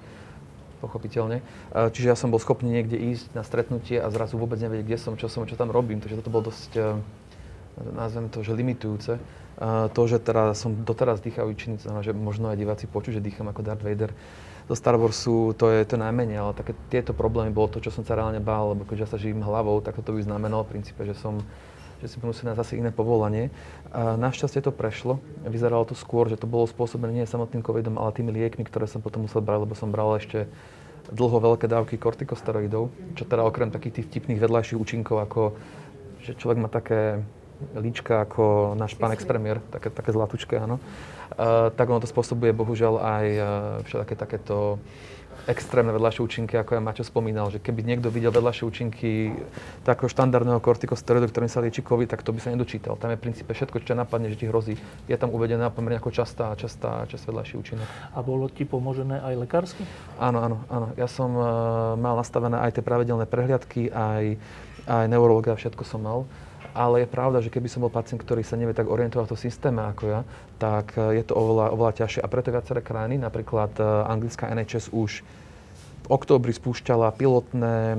Pochopiteľne. Čiže ja som bol schopný niekde ísť na stretnutie a zrazu vôbec nevedieť, kde som, čo som, čo tam robím. Takže toto bolo dosť, uh, nazvem to, že limitujúce. To, že teda som doteraz dýchavý činný, že možno aj diváci počuť, že dýcham ako Darth Vader, do Star Warsu to je to najmenej, ale také tieto problémy bolo to, čo som sa reálne bál, lebo keďže ja sa živím hlavou, tak to by znamenalo v princípe, že som že si musí na zase iné povolanie. A našťastie to prešlo. Vyzeralo to skôr, že to bolo spôsobené nie samotným covidom, ale tými liekmi, ktoré som potom musel brať, lebo som bral ešte dlho veľké dávky kortikosteroidov, čo teda okrem takých tých vtipných vedľajších účinkov, ako že človek má také líčka ako náš pán expremiér, také, také zlatučké, áno. Uh, tak ono to spôsobuje bohužiaľ aj uh, všetké takéto extrémne vedľajšie účinky, ako ja Maťo spomínal, že keby niekto videl vedľajšie účinky takého štandardného kortikosteroidu, ktorým sa lieči COVID, tak to by sa nedočítal. Tam je v princípe všetko, čo napadne, že ti hrozí. Je tam uvedená pomerne ako častá, častá, častá vedľajší účinok. A bolo ti pomožené aj lekársky? Áno, áno, áno. Ja som uh, mal nastavené aj tie pravidelné prehliadky, aj, aj neurologia, všetko som mal. Ale je pravda, že keby som bol pacient, ktorý sa nevie tak orientovať v tom systéme ako ja, tak e, je to oveľa, oveľa ťažšie. A preto viaceré krajiny, napríklad e, anglická NHS už v októbri spúšťala pilotné e,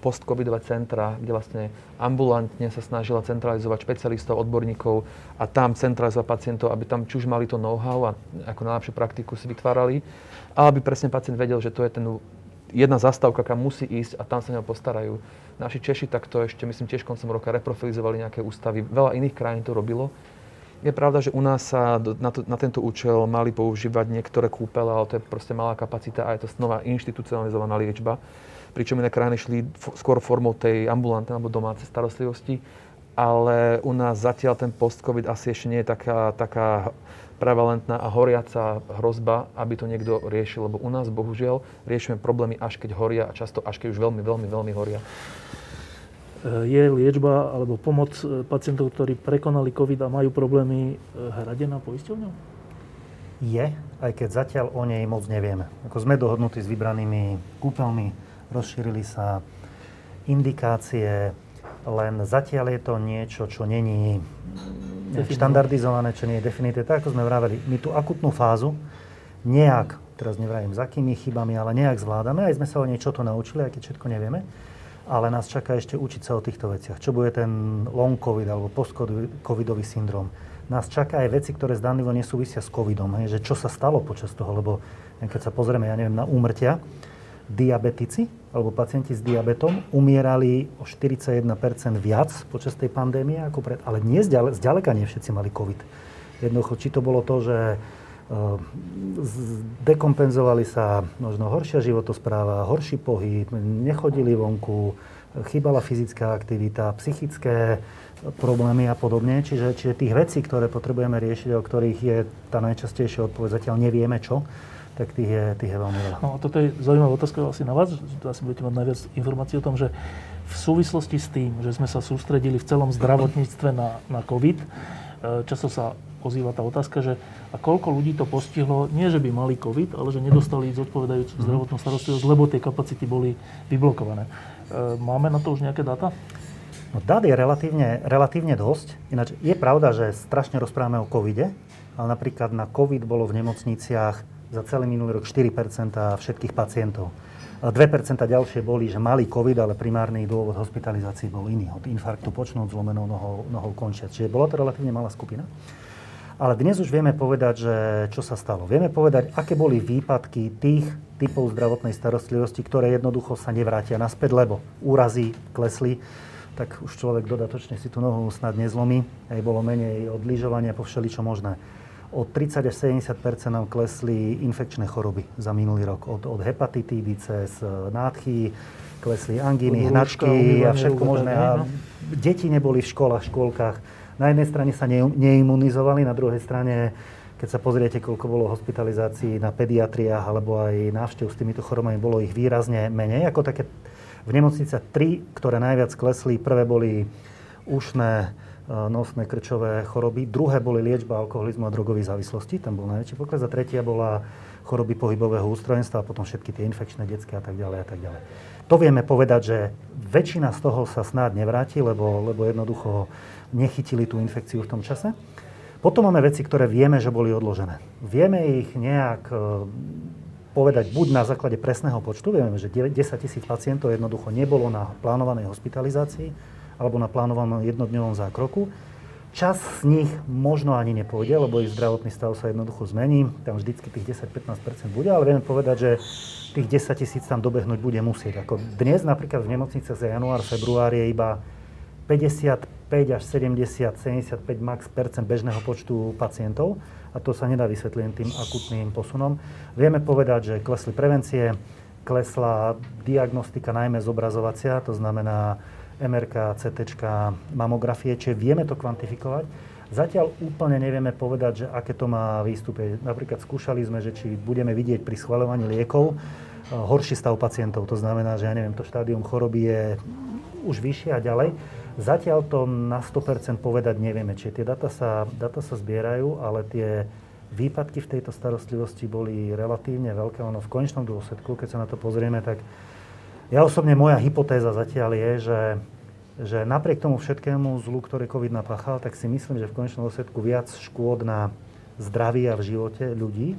post-covidové centra, kde vlastne ambulantne sa snažila centralizovať špecialistov, odborníkov a tam centralizovať pacientov, aby tam či už mali to know-how a ako najlepšiu praktiku si vytvárali, ale aby presne pacient vedel, že to je ten jedna zastávka, kam musí ísť a tam sa ňou postarajú. Naši Češi takto ešte, myslím, tiež koncom roka reprofilizovali nejaké ústavy. Veľa iných krajín to robilo. Je pravda, že u nás sa na, to, na tento účel mali používať niektoré kúpele, ale to je proste malá kapacita a je to znova inštitucionalizovaná liečba. Pričom iné krajiny šli skôr formou tej ambulantnej alebo domácej starostlivosti, ale u nás zatiaľ ten post-covid asi ešte nie je taká, taká prevalentná a horiaca hrozba, aby to niekto riešil. Lebo u nás, bohužiaľ, riešime problémy až keď horia a často až keď už veľmi, veľmi, veľmi horia. E, je liečba alebo pomoc e, pacientov, ktorí prekonali COVID a majú problémy, e, hradená poisťovňou? Je, aj keď zatiaľ o nej moc nevieme. Ako sme dohodnutí s vybranými kúpeľmi, rozšírili sa indikácie, len zatiaľ je to niečo, čo není štandardizované, čo nie je definitívne. Tak ako sme vraveli, my tú akutnú fázu nejak, teraz nevravím za akými chybami, ale nejak zvládame. Aj sme sa o niečo to naučili, aj keď všetko nevieme. Ale nás čaká ešte učiť sa o týchto veciach. Čo bude ten long covid alebo post-covidový syndrom. Nás čaká aj veci, ktoré zdanlivo nesúvisia s covidom. Hej, že čo sa stalo počas toho, lebo keď sa pozrieme, ja neviem, na úmrtia, diabetici alebo pacienti s diabetom umierali o 41% viac počas tej pandémie ako pred... Ale nie zďaleka, zďaleka nie všetci mali COVID. Jednoducho, či to bolo to, že eh, dekompenzovali sa možno horšia životospráva, horší pohyb, nechodili vonku, chýbala fyzická aktivita, psychické problémy a podobne. Čiže, čiže tých vecí, ktoré potrebujeme riešiť, o ktorých je tá najčastejšia odpoveď, zatiaľ nevieme čo, tak tých je, tých je veľmi veľa. No, toto je zaujímavá otázka asi na vás, že asi budete mať najviac informácií o tom, že v súvislosti s tým, že sme sa sústredili v celom zdravotníctve na, na COVID, e, často sa ozýva tá otázka, že a koľko ľudí to postihlo, nie že by mali COVID, ale že nedostali zodpovedajúcu mm. zdravotnú starostlivosť, lebo tie kapacity boli vyblokované. E, máme na to už nejaké dáta? No, dát je relatívne, relatívne dosť. Ináč je pravda, že strašne rozprávame o covide, ale napríklad na covid bolo v nemocniciach za celý minulý rok 4% všetkých pacientov. 2% ďalšie boli, že mali COVID, ale primárny dôvod hospitalizácií bol iný. Od infarktu počnúť zlomenou nohou, nohou končiať. Čiže bola to relatívne malá skupina. Ale dnes už vieme povedať, že čo sa stalo. Vieme povedať, aké boli výpadky tých typov zdravotnej starostlivosti, ktoré jednoducho sa nevrátia naspäť, lebo úrazy klesli, tak už človek dodatočne si tú nohu snad nezlomí. Aj bolo menej odlyžovania po všeličo možné o 30 až 70 nám klesli infekčné choroby za minulý rok. Od, od hepatitídy cez e, nádchy, klesli angíny, hnačky a všetko možné. A no. deti neboli v školách, škôlkach. Na jednej strane sa ne, neimunizovali, na druhej strane keď sa pozriete, koľko bolo hospitalizácií na pediatriách alebo aj návštev s týmito chorobami, bolo ich výrazne menej. Ako také v nemocnice tri, ktoré najviac klesli, prvé boli ušné, nosné krčové choroby. Druhé boli liečba alkoholizmu a drogových závislosti, tam bol najväčší pokles. A tretia bola choroby pohybového ústrojenstva a potom všetky tie infekčné detské a tak ďalej a tak ďalej. To vieme povedať, že väčšina z toho sa snáď nevráti, lebo, lebo jednoducho nechytili tú infekciu v tom čase. Potom máme veci, ktoré vieme, že boli odložené. Vieme ich nejak e, povedať buď na základe presného počtu, vieme, že 10 tisíc pacientov jednoducho nebolo na plánovanej hospitalizácii, alebo na plánovanom jednodňovom zákroku. Čas z nich možno ani nepôjde, lebo ich zdravotný stav sa jednoducho zmení. Tam vždycky tých 10-15% bude, ale vieme povedať, že tých 10 tisíc tam dobehnúť bude musieť. Ako dnes napríklad v nemocnice za január, február je iba 55 až 70, 75 max percent bežného počtu pacientov a to sa nedá vysvetliť tým akutným posunom. Vieme povedať, že klesli prevencie, klesla diagnostika najmä zobrazovacia, to znamená MRK, CT, mamografie, čiže vieme to kvantifikovať. Zatiaľ úplne nevieme povedať, že aké to má výstupy. Napríklad skúšali sme, že či budeme vidieť pri schvaľovaní liekov, horší stav pacientov. To znamená, že ja neviem, to štádium choroby je už vyššie a ďalej. Zatiaľ to na 100% povedať nevieme. Čiže tie data sa, data sa zbierajú, ale tie výpadky v tejto starostlivosti boli relatívne veľké. Ono v konečnom dôsledku, keď sa na to pozrieme, tak ja osobne moja hypotéza zatiaľ je, že, že napriek tomu všetkému zlu, ktoré COVID napáchal, tak si myslím, že v konečnom dôsledku viac škôd na zdraví a v živote ľudí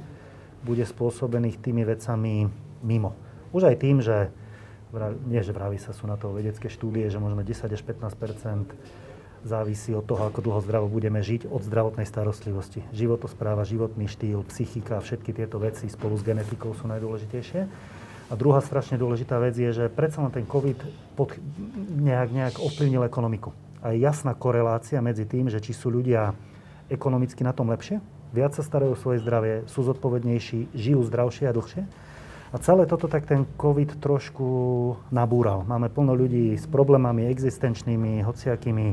bude spôsobených tými vecami mimo. Už aj tým, že nie že vraví sa, sú na to vedecké štúdie, že možno 10 až 15% závisí od toho, ako dlho zdravo budeme žiť, od zdravotnej starostlivosti. Životospráva, životný štýl, psychika, všetky tieto veci spolu s genetikou sú najdôležitejšie. A druhá strašne dôležitá vec je, že predsa len ten COVID pod, nejak, nejak ovplyvnil ekonomiku. A je jasná korelácia medzi tým, že či sú ľudia ekonomicky na tom lepšie, viac sa starajú o svoje zdravie, sú zodpovednejší, žijú zdravšie a dlhšie, a celé toto tak ten COVID trošku nabúral. Máme plno ľudí s problémami existenčnými, hociakými.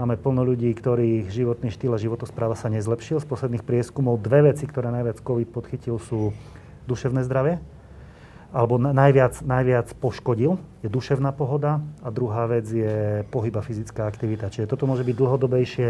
Máme plno ľudí, ktorých životný štýl a životospráva sa nezlepšil. Z posledných prieskumov dve veci, ktoré najviac COVID podchytil, sú duševné zdravie, alebo najviac, najviac poškodil, je duševná pohoda a druhá vec je pohyb a fyzická aktivita. Čiže toto môže byť dlhodobejšie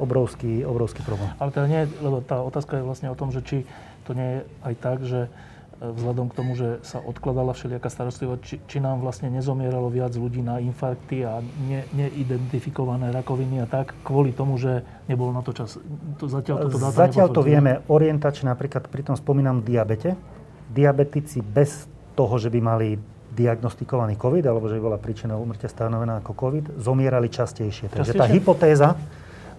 obrovský, obrovský problém. Ale teda nie, lebo tá otázka je vlastne o tom, že či to nie je aj tak, že vzhľadom k tomu, že sa odkladala všelijaká starostlivosť, či, či nám vlastne nezomieralo viac ľudí na infarkty a ne, neidentifikované rakoviny a tak, kvôli tomu, že nebol na to čas. To, zatiaľ toto dáta Zatiaľ to vieme orientačne, napríklad pri tom spomínam diabete. Diabetici bez toho, že by mali diagnostikovaný COVID, alebo že by bola príčina úmrtia stanovená ako COVID, zomierali častejšie. Takže tá hypotéza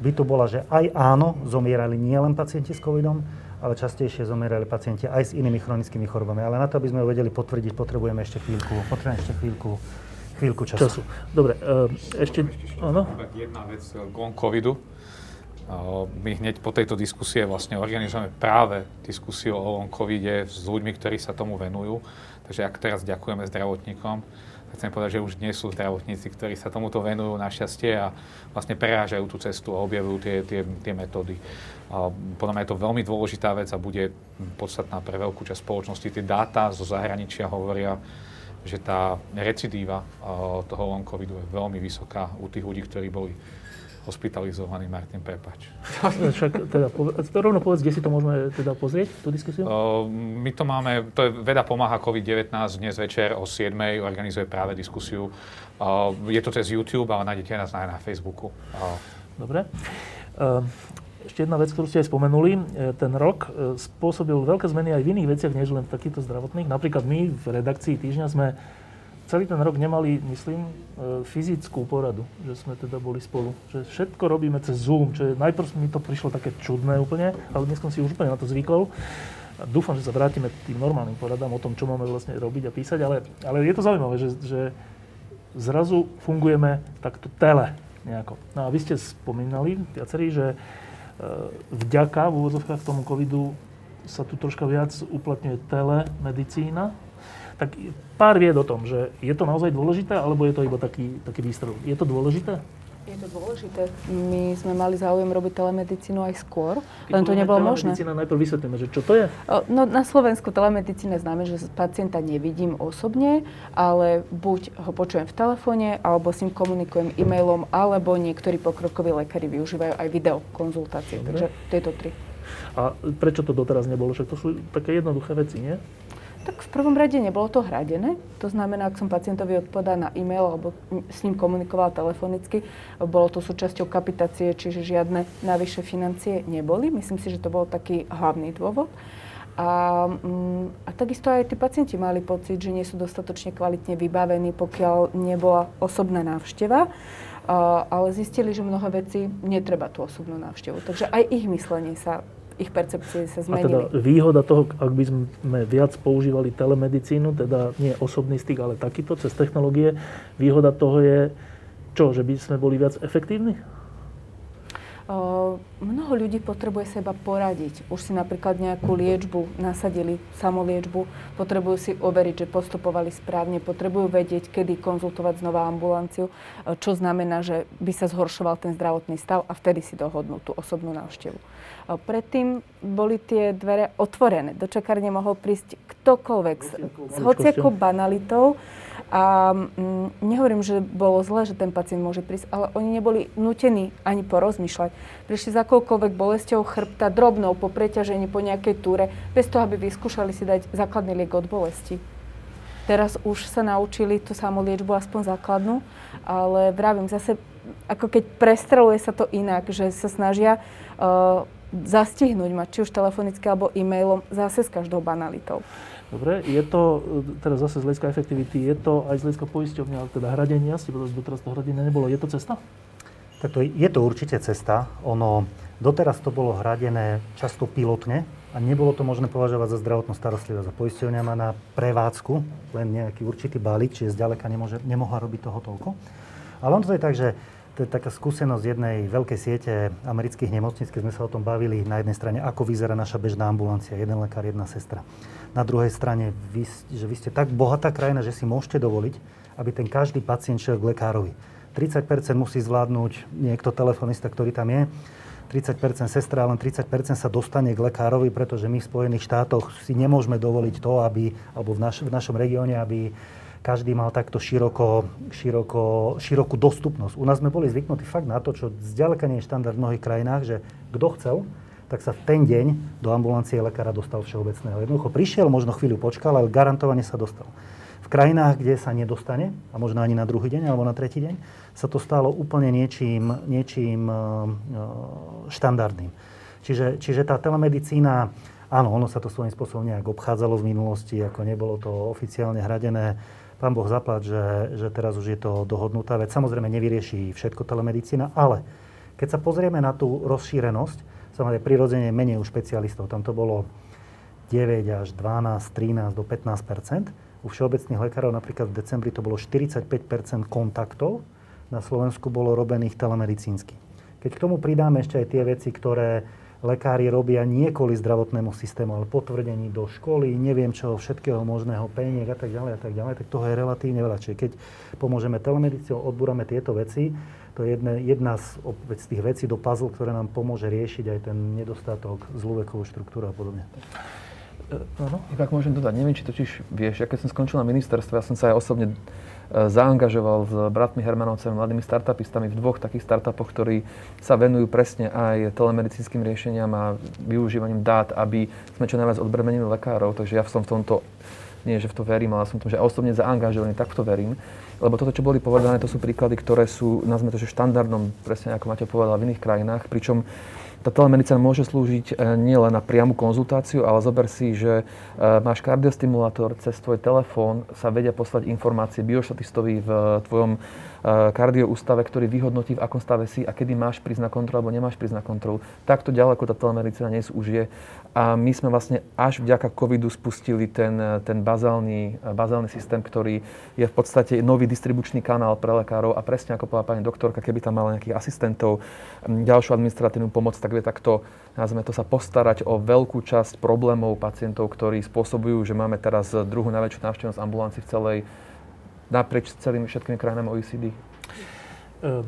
by tu bola, že aj áno, zomierali nielen pacienti s COVIDom, ale častejšie zomierali pacienti aj s inými chronickými chorobami. Ale na to, aby sme ho vedeli potvrdiť, potrebujeme ešte chvíľku, potrebujeme ešte chvíľku, chvíľku času. času. Dobre, uh, ešte... Áno? Jedna vec k covidu. My hneď po tejto diskusie vlastne organizujeme práve diskusiu o long covide s ľuďmi, ktorí sa tomu venujú. Takže ak teraz ďakujeme zdravotníkom, chcem povedať, že už nie sú zdravotníci, ktorí sa tomuto venujú našťastie a vlastne prerážajú tú cestu a objavujú tie, tie, tie metódy. A podľa mňa je to veľmi dôležitá vec a bude podstatná pre veľkú časť spoločnosti. Tie dáta zo zahraničia hovoria, že tá recidíva toho long covidu je veľmi vysoká u tých ľudí, ktorí boli hospitalizovaní. Martin, prepač. Však teda, rovno povedz, kde si to môžeme teda pozrieť, tú diskusiu? Uh, my to máme, to je Veda pomáha COVID-19, dnes večer o 7. organizuje práve diskusiu. Uh, je to cez YouTube, ale nájdete nás aj na Facebooku. Uh. Dobre. Uh, ešte jedna vec, ktorú ste aj spomenuli. E, ten rok e, spôsobil veľké zmeny aj v iných veciach, než len v takýchto zdravotných. Napríklad my v redakcii Týždňa sme celý ten rok nemali, myslím, e, fyzickú poradu, že sme teda boli spolu. Že všetko robíme cez Zoom, čo je, najprv mi to prišlo také čudné úplne, ale dnes som si už úplne na to zvykol. A dúfam, že sa vrátime k tým normálnym poradám o tom, čo máme vlastne robiť a písať, ale, ale je to zaujímavé, že, že zrazu fungujeme takto tele nejako. No a vy ste spomínali viacerí, že vďaka v úvodzovkách tomu covidu sa tu troška viac uplatňuje telemedicína. Tak pár vied o tom, že je to naozaj dôležité, alebo je to iba taký, taký výstrel. Je to dôležité? Je to dôležité. My sme mali záujem robiť telemedicínu aj skôr, len to nebolo možné. Telemedicína najprv vysvetlíme, že čo to je? No, na Slovensku telemedicína znamená, že pacienta nevidím osobne, ale buď ho počujem v telefóne, alebo s ním komunikujem e-mailom, alebo niektorí pokrokoví lekári využívajú aj videokonzultácie. Takže tieto tri. A prečo to doteraz nebolo? Však to sú také jednoduché veci, nie? Tak v prvom rade nebolo to hradené. To znamená, ak som pacientovi odpovedal na e-mail alebo s ním komunikoval telefonicky, bolo to súčasťou kapitácie, čiže žiadne navyše financie neboli. Myslím si, že to bol taký hlavný dôvod. A, mm, a takisto aj tí pacienti mali pocit, že nie sú dostatočne kvalitne vybavení, pokiaľ nebola osobná návšteva. A, ale zistili, že mnohé veci netreba tú osobnú návštevu. Takže aj ich myslenie sa ich percepcie sa zmenili. A teda výhoda toho, ak by sme viac používali telemedicínu, teda nie osobný styk, ale takýto cez technológie, výhoda toho je čo, že by sme boli viac efektívni? Mnoho ľudí potrebuje seba poradiť. Už si napríklad nejakú liečbu nasadili, samoliečbu, potrebujú si overiť, že postupovali správne, potrebujú vedieť, kedy konzultovať znova ambulanciu, čo znamená, že by sa zhoršoval ten zdravotný stav a vtedy si dohodnú tú osobnú návštevu. Predtým boli tie dvere otvorené. Do čakárne mohol prísť ktokoľvek s, s hociakou banalitou a mm, nehovorím, že bolo zle, že ten pacient môže prísť, ale oni neboli nutení ani porozmýšľať. Prišli za akoukoľvek bolesťou chrbta, drobnou, po preťažení, po nejakej túre, bez toho, aby vyskúšali si dať základný liek od bolesti. Teraz už sa naučili tú samú liečbu, aspoň základnú, ale vravím zase, ako keď prestreluje sa to inak, že sa snažia uh, zastihnúť ma, či už telefonicky alebo e-mailom, zase s každou banalitou. Dobre, je to, teraz zase z hľadiska efektivity, je to aj z hľadiska poisťovňa, teda hradenia, ste povedali, doteraz to hradenie nebolo. Je to cesta? Tak to, je to určite cesta. Ono, doteraz to bolo hradené často pilotne a nebolo to možné považovať za zdravotnú starostlivosť. A poisťovňa má na prevádzku len nejaký určitý balík, čiže zďaleka nemôže, nemohla robiť toho toľko. Ale on to je tak, že to je taká skúsenosť jednej veľkej siete amerických nemocníc, keď sme sa o tom bavili na jednej strane, ako vyzerá naša bežná ambulancia, jeden lekár, jedna sestra. Na druhej strane, vy, že vy ste tak bohatá krajina, že si môžete dovoliť, aby ten každý pacient šiel k lekárovi. 30% musí zvládnuť niekto telefonista, ktorý tam je, 30% sestra, len 30% sa dostane k lekárovi, pretože my v Spojených štátoch si nemôžeme dovoliť to, aby, alebo v, naš, v našom regióne, aby každý mal takto široko, široko, širokú dostupnosť. U nás sme boli zvyknutí fakt na to, čo zďaleka nie je štandard v mnohých krajinách, že kto chcel, tak sa v ten deň do ambulancie lekára dostal všeobecného. Jednoducho prišiel, možno chvíľu počkal, ale garantovane sa dostal. V krajinách, kde sa nedostane, a možno ani na druhý deň alebo na tretí deň, sa to stalo úplne niečím, niečím uh, štandardným. Čiže, čiže tá telemedicína, áno, ono sa to svojím spôsobom nejak obchádzalo v minulosti, ako nebolo to oficiálne hradené pán Boh zaplať, že, že teraz už je to dohodnutá vec. Samozrejme nevyrieši všetko telemedicína, ale keď sa pozrieme na tú rozšírenosť, samozrejme prirodzene menej u špecialistov, tam to bolo 9 až 12, 13 do 15% U všeobecných lekárov napríklad v decembri to bolo 45% kontaktov, na Slovensku bolo robených telemedicínsky. Keď k tomu pridáme ešte aj tie veci, ktoré lekári robia nie kvôli zdravotnému systému, ale potvrdení do školy, neviem čo, všetkého možného, peniek a tak ďalej a tak ďalej, tak toho je relatívne veľa. Čiže keď pomôžeme telemedicínou, odbúrame tieto veci, to je jedna, jedna z, z tých vecí do puzzle, ktoré nám pomôže riešiť aj ten nedostatok, zlú vekovú štruktúru a podobne. E, áno? Iba ak môžem dodať, neviem, či totiž vieš, ja keď som skončil na ministerstve, ja som sa aj osobne E, zaangažoval s bratmi Hermanovcami, mladými startupistami v dvoch takých startupoch, ktorí sa venujú presne aj telemedicínskym riešeniam a využívaním dát, aby sme čo najviac odbremenili lekárov. Takže ja som v tomto, nie že v to verím, ale som v tom, že osobne zaangažovaný, tak v to verím. Lebo toto, čo boli povedané, to sú príklady, ktoré sú, nazvime to, že štandardnom, presne ako Maťo povedal, v iných krajinách, pričom tá telemedicína môže slúžiť e, nielen na priamu konzultáciu, ale zober si, že e, máš kardiostimulátor, cez tvoj telefón sa vedia poslať informácie bioštatistovi v tvojom Eh, kardioústave, ktorý vyhodnotí, v akom stave si a kedy máš prísť na kontrolu alebo nemáš prísť na kontrolu. Takto ďaleko tá telemedicína dnes už je. A my sme vlastne až vďaka covidu spustili ten, ten bazálny, bazálny systém, ktorý je v podstate nový distribučný kanál pre lekárov a presne ako povedala pani doktorka, keby tam mala nejakých asistentov, ďalšiu administratívnu pomoc, tak vie takto, nazveme to sa, postarať o veľkú časť problémov pacientov, ktorí spôsobujú, že máme teraz druhú najväčšiu návštevnosť ambulancií v celej naprieč celými všetkými krajinami OECD? Ehm,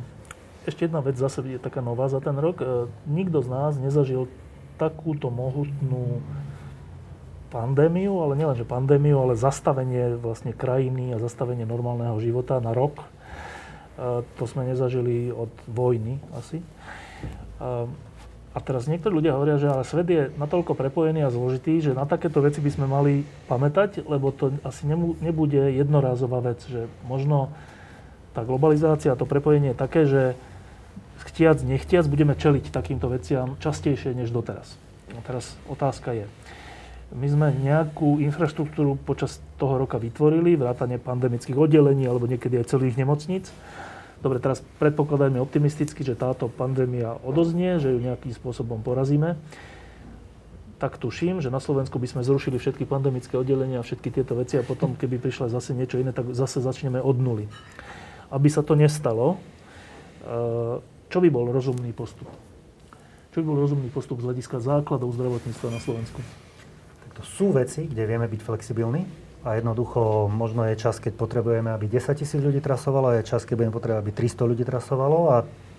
ešte jedna vec zase je taká nová za ten rok. Ehm, nikto z nás nezažil takúto mohutnú pandémiu, ale nielenže pandémiu, ale zastavenie vlastne krajiny a zastavenie normálneho života na rok. Ehm, to sme nezažili od vojny asi. A teraz niektorí ľudia hovoria, že ale svet je natoľko prepojený a zložitý, že na takéto veci by sme mali pamätať, lebo to asi nebude jednorázová vec, že možno tá globalizácia, to prepojenie je také, že chtiac, nechtiac budeme čeliť takýmto veciam častejšie než doteraz. A teraz otázka je, my sme nejakú infraštruktúru počas toho roka vytvorili, vrátane pandemických oddelení alebo niekedy aj celých nemocníc. Dobre, teraz predpokladajme optimisticky, že táto pandémia odoznie, že ju nejakým spôsobom porazíme. Tak tuším, že na Slovensku by sme zrušili všetky pandemické oddelenia a všetky tieto veci a potom, keby prišla zase niečo iné, tak zase začneme od nuly. Aby sa to nestalo, eh, čo by bol rozumný postup? Čo by bol rozumný postup z hľadiska základov zdravotníctva na Slovensku? Tak to sú veci, kde vieme byť flexibilní a jednoducho možno je čas, keď potrebujeme, aby 10 tisíc ľudí trasovalo a je čas, keď budeme potrebovať, aby 300 ľudí trasovalo a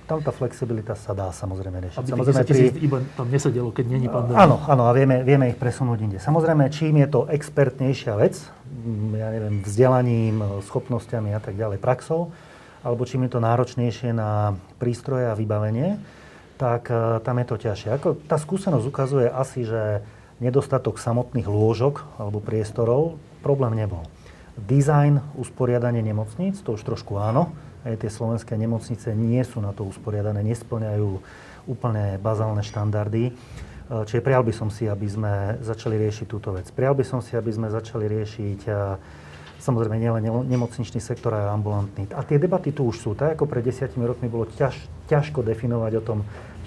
tam tá flexibilita sa dá samozrejme riešiť. Aby samozrejme, tých 10 tisíc iba tam nesedelo, keď není pandémia. Áno, áno, a vieme, vieme ich presunúť inde. Samozrejme, čím je to expertnejšia vec, mm, ja neviem, vzdelaním, schopnosťami a tak ďalej, praxou, alebo čím je to náročnejšie na prístroje a vybavenie, tak uh, tam je to ťažšie. Ako, tá skúsenosť ukazuje asi, že nedostatok samotných lôžok alebo priestorov problém nebol. Design, usporiadanie nemocníc, to už trošku áno. Aj tie slovenské nemocnice nie sú na to usporiadané, nesplňajú úplne bazálne štandardy. E, čiže prijal by som si, aby sme začali riešiť túto vec. Prijal by som si, aby sme začali riešiť e, samozrejme nielen nemocničný sektor, ale ambulantný. A tie debaty tu už sú. Tak ako pred desiatimi rokmi bolo ťaž, ťažko definovať o tom,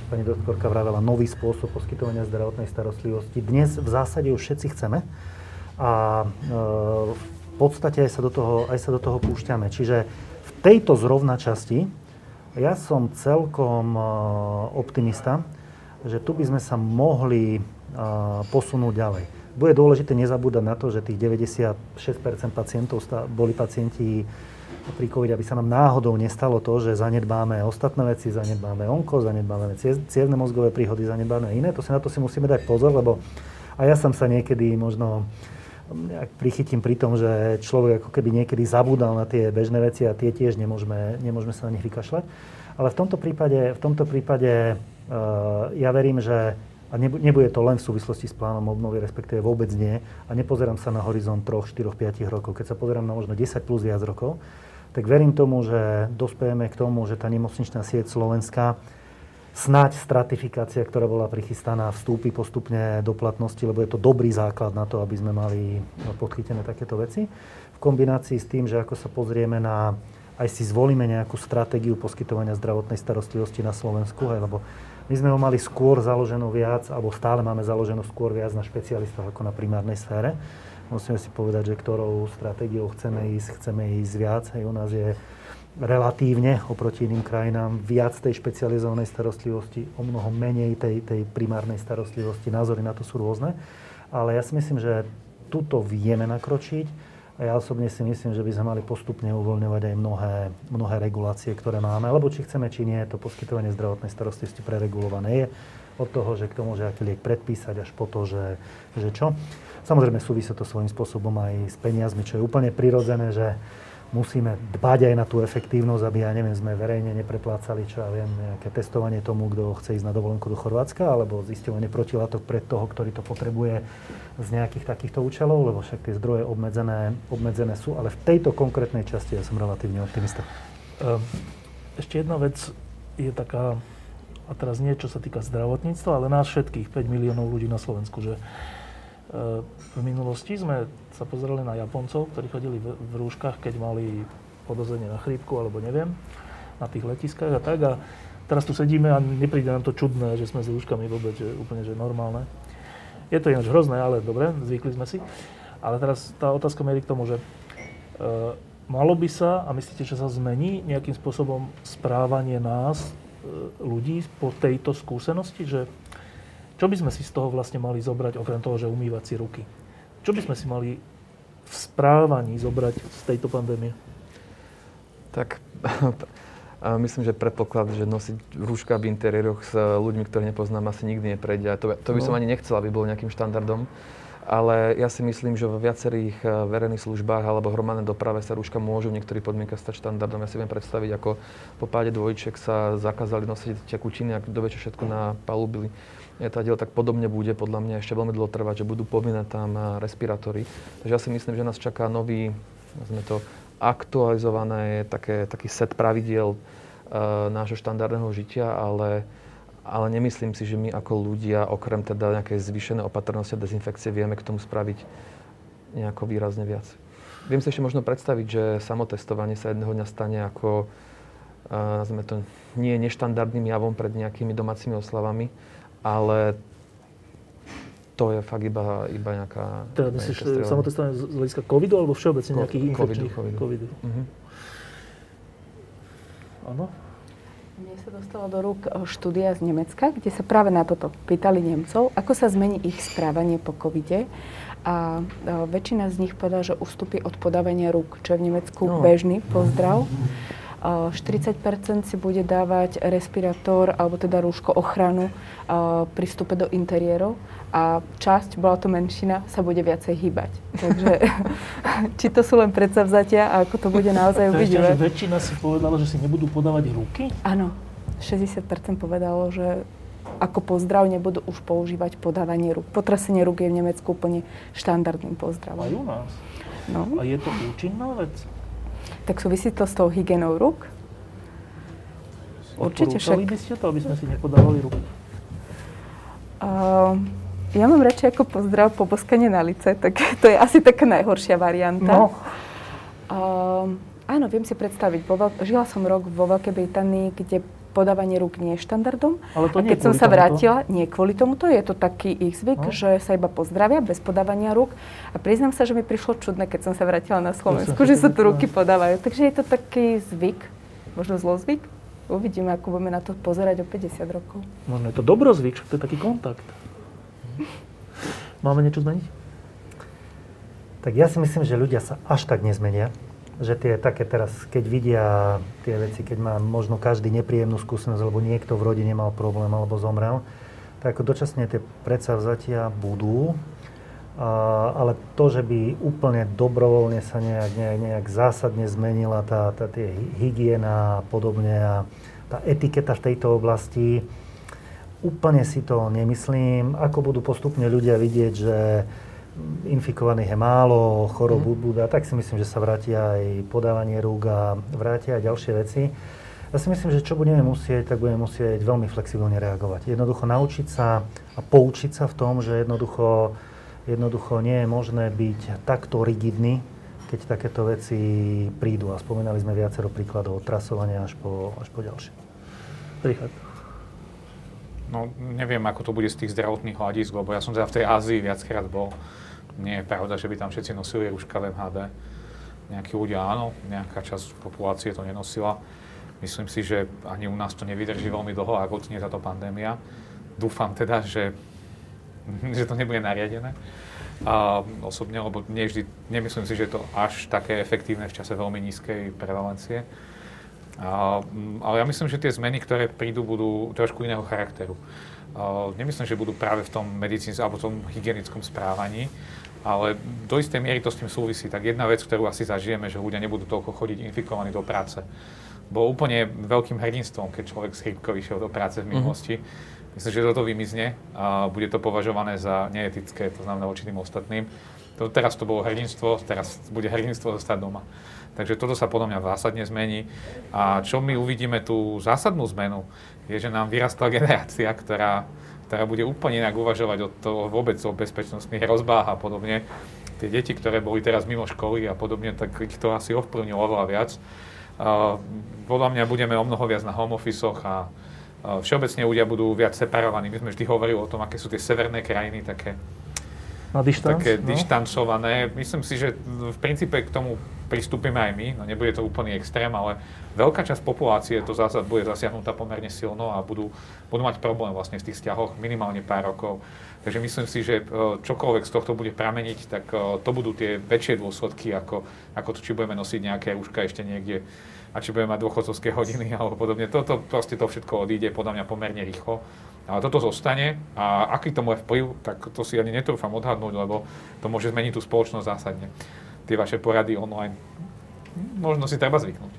čo pani doktorka vravela, nový spôsob poskytovania zdravotnej starostlivosti. Dnes v zásade už všetci chceme a e, v podstate aj sa, do toho, aj sa do toho púšťame. Čiže v tejto zrovna časti ja som celkom e, optimista, že tu by sme sa mohli e, posunúť ďalej. Bude dôležité nezabúdať na to, že tých 96% pacientov boli pacienti pri COVID, aby sa nám náhodou nestalo to, že zanedbáme ostatné veci, zanedbáme onko, zanedbáme cievne mozgové príhody, zanedbáme iné. To si, na to si musíme dať pozor, lebo a ja som sa niekedy možno nejak prichytím pri tom, že človek ako keby niekedy zabúdal na tie bežné veci a tie tiež nemôžeme, nemôžeme sa na nich vykašľať. Ale v tomto prípade, v tomto prípade uh, ja verím, že a nebude to len v súvislosti s plánom obnovy, respektíve vôbec nie. A nepozerám sa na horizont 3, 4, 5 rokov. Keď sa pozerám na možno 10 plus viac rokov, tak verím tomu, že dospejeme k tomu, že tá nemocničná sieť Slovenska snáď stratifikácia, ktorá bola prichystaná, vstúpi postupne do platnosti, lebo je to dobrý základ na to, aby sme mali no, podchytené takéto veci. V kombinácii s tým, že ako sa pozrieme na, aj si zvolíme nejakú stratégiu poskytovania zdravotnej starostlivosti na Slovensku, aj, lebo my sme ho mali skôr založenú viac, alebo stále máme založenú skôr viac na špecialistov ako na primárnej sfére. Musíme si povedať, že ktorou stratégiou chceme ísť, chceme ísť viac. Aj u nás je relatívne oproti iným krajinám viac tej špecializovanej starostlivosti, o mnoho menej tej, tej primárnej starostlivosti. Názory na to sú rôzne. Ale ja si myslím, že tuto vieme nakročiť a ja osobne si myslím, že by sme mali postupne uvoľňovať aj mnohé, mnohé regulácie, ktoré máme. Lebo či chceme, či nie, to poskytovanie zdravotnej starostlivosti preregulované je. Od toho, že kto môže aký liek predpísať, až po to, že, že čo. Samozrejme súvisí to svojím spôsobom aj s peniazmi, čo je úplne prirodzené, že musíme dbať aj na tú efektívnosť, aby, ja neviem, sme verejne nepreplácali, čo ja viem, nejaké testovanie tomu, kto chce ísť na dovolenku do Chorvátska, alebo zisťovanie protilátok pre toho, ktorý to potrebuje z nejakých takýchto účelov, lebo však tie zdroje obmedzené, obmedzené sú, ale v tejto konkrétnej časti ja som relatívne optimista. Ehm, ešte jedna vec je taká, a teraz nie čo sa týka zdravotníctva, ale nás všetkých, 5 miliónov ľudí na Slovensku, že v minulosti sme sa pozerali na Japoncov, ktorí chodili v, v rúškach, keď mali podozrenie na chrípku alebo neviem, na tých letiskách a tak. A teraz tu sedíme a nepríde nám to čudné, že sme s rúškami vôbec, že úplne že normálne. Je to ináč hrozné, ale dobre, zvykli sme si. Ale teraz tá otázka mierí k tomu, že e, malo by sa, a myslíte, že sa zmení nejakým spôsobom správanie nás, e, ľudí po tejto skúsenosti, že čo by sme si z toho vlastne mali zobrať, okrem toho, že umývať si ruky? Čo by sme si mali v správaní zobrať z tejto pandémie? Tak myslím, že predpoklad, že nosiť rúška v interiéroch s ľuďmi, ktorých nepoznám, asi nikdy neprejde. A to, to by som no. ani nechcel, aby bol nejakým štandardom. Ale ja si myslím, že vo viacerých eh, verejných službách alebo hromadnej doprave sa rúška môžu v niektorých podmienkach stať štandardom. Ja si viem predstaviť, ako po páde dvojčiek sa zakázali nosiť tekutiny a kto vie, čo všetko na diel, tak podobne bude podľa mňa ešte veľmi dlho trvať, že budú povinné tam eh, respirátory. Takže ja si myslím, že nás čaká nový, nazvime to, aktualizované také, taký set pravidiel uh, nášho štandardného žitia, ale, ale nemyslím si, že my ako ľudia, okrem teda nejakej zvýšenej opatrnosti a dezinfekcie, vieme k tomu spraviť nejako výrazne viac. Viem si ešte možno predstaviť, že samotestovanie sa jedného dňa stane ako, uh, nazvime to, nie neštandardným javom pred nejakými domácimi oslavami, ale to je fakt iba, iba nejaká... Teda myslíš samotestovanie z hľadiska covidu alebo všeobecne nejakých infekčných? Covidu, covidu. covidu. Uh-huh. Áno? Mne sa dostala do rúk e, štúdia z Nemecka, kde sa práve na toto pýtali Nemcov, ako sa zmení ich správanie po covide. A e, väčšina z nich povedala, že ustúpi od podávania rúk, čo je v Nemecku no. bežný pozdrav. 40% si bude dávať respirátor alebo teda rúško ochranu pri vstupe do interiérov a časť, bola to menšina, sa bude viacej hýbať. Takže či to sú len predsavzatia a ako to bude naozaj uvidíme. že väčšina si povedala, že si nebudú podávať ruky? Áno, 60% povedalo, že ako pozdrav nebudú už používať podávanie rúk. Potrasenie rúk je v Nemecku úplne štandardným pozdravom. Aj u nás? No. A je to účinná vec? Tak súvisí to s tou hygienou rúk? Určite však. by ste to, aby sme si nepodávali ruku? Uh, ja mám radšej ako pozdrav poboskanie na lice, tak to je asi taká najhoršia varianta. No. Uh, áno, viem si predstaviť. žila som rok vo Veľkej Británii, kde podávanie rúk nie je štandardom. Ale to a keď som sa vrátila, tomuto? nie kvôli tomuto, je to taký ich zvyk, no. že sa iba pozdravia bez podávania rúk. A priznám sa, že mi prišlo čudné, keď som sa vrátila na Slovensku, že sa tu ruky podávajú. Takže je to taký zvyk, možno zlozvyk. Uvidíme, ako budeme na to pozerať o 50 rokov. Možno je to dobrozvyk, to je taký kontakt. Máme niečo zmeniť? Tak ja si myslím, že ľudia sa až tak nezmenia že tie také teraz, keď vidia tie veci, keď má možno každý nepríjemnú skúsenosť, alebo niekto v rodine mal problém alebo zomrel, tak dočasne tie predsavzatia budú, a, ale to, že by úplne dobrovoľne sa nejak, nejak, nejak zásadne zmenila tá, tá tie hygiena a podobne a tá etiketa v tejto oblasti, úplne si to nemyslím. Ako budú postupne ľudia vidieť, že infikovaných je málo, chorob mm. budú, tak si myslím, že sa vrátia aj podávanie rúk a vrátia aj ďalšie veci. Ja si myslím, že čo budeme musieť, tak budeme musieť veľmi flexibilne reagovať. Jednoducho naučiť sa a poučiť sa v tom, že jednoducho, jednoducho nie je možné byť takto rigidný, keď takéto veci prídu. A spomínali sme viacero príkladov od trasovania až po, až po ďalšie. Richard. No, neviem, ako to bude z tých zdravotných hľadisk, lebo ja som teda v tej Ázii viackrát bol nie je pravda, že by tam všetci nosili rúška v MHD. Nejakí ľudia áno, nejaká časť populácie to nenosila. Myslím si, že ani u nás to nevydrží veľmi dlho, ako nie táto pandémia. Dúfam teda, že, že to nebude nariadené. A osobne, lebo nie vždy, nemyslím si, že je to až také efektívne v čase veľmi nízkej prevalencie. A, ale ja myslím, že tie zmeny, ktoré prídu, budú trošku iného charakteru. A, nemyslím, že budú práve v tom medicínskom alebo tom hygienickom správaní, ale do istej miery to s tým súvisí. Tak jedna vec, ktorú asi zažijeme, že ľudia nebudú toľko chodiť infikovaní do práce. Bolo úplne veľkým hrdinstvom, keď človek z chrípkou išiel do práce v mhm. minulosti. Mm-hmm. Myslím, že toto vymizne a bude to považované za neetické, to znamená voči tým ostatným. To, teraz to bolo hrdinstvo, teraz bude hrdinstvo zostať doma. Takže toto sa podľa mňa zásadne zmení. A čo my uvidíme tú zásadnú zmenu, je, že nám vyrastla generácia, ktorá ktorá bude úplne inak uvažovať o to vôbec o bezpečnostných hrozbách a podobne. Tie deti, ktoré boli teraz mimo školy a podobne, tak ich to asi ovplyvnilo oveľa viac. Uh, podľa mňa budeme o mnoho viac na home office a uh, všeobecne ľudia budú viac separovaní. My sme vždy hovorili o tom, aké sú tie severné krajiny také na dištanc, také no? dištancované. Myslím si, že v princípe k tomu pristúpime aj my. No nebude to úplný extrém, ale veľká časť populácie to zásad bude zasiahnutá pomerne silno a budú, budú mať problém vlastne v tých vzťahoch minimálne pár rokov. Takže myslím si, že e, čokoľvek z tohto bude prameniť, tak e, to budú tie väčšie dôsledky, ako, ako to, či budeme nosiť nejaké rúška ešte niekde a či budeme mať dôchodcovské hodiny alebo podobne. Toto proste to všetko odíde podľa mňa pomerne rýchlo. Ale toto zostane a aký to môže vplyv, tak to si ani netrúfam odhadnúť, lebo to môže zmeniť tú spoločnosť zásadne. Tie vaše porady online, možno si treba zvyknúť.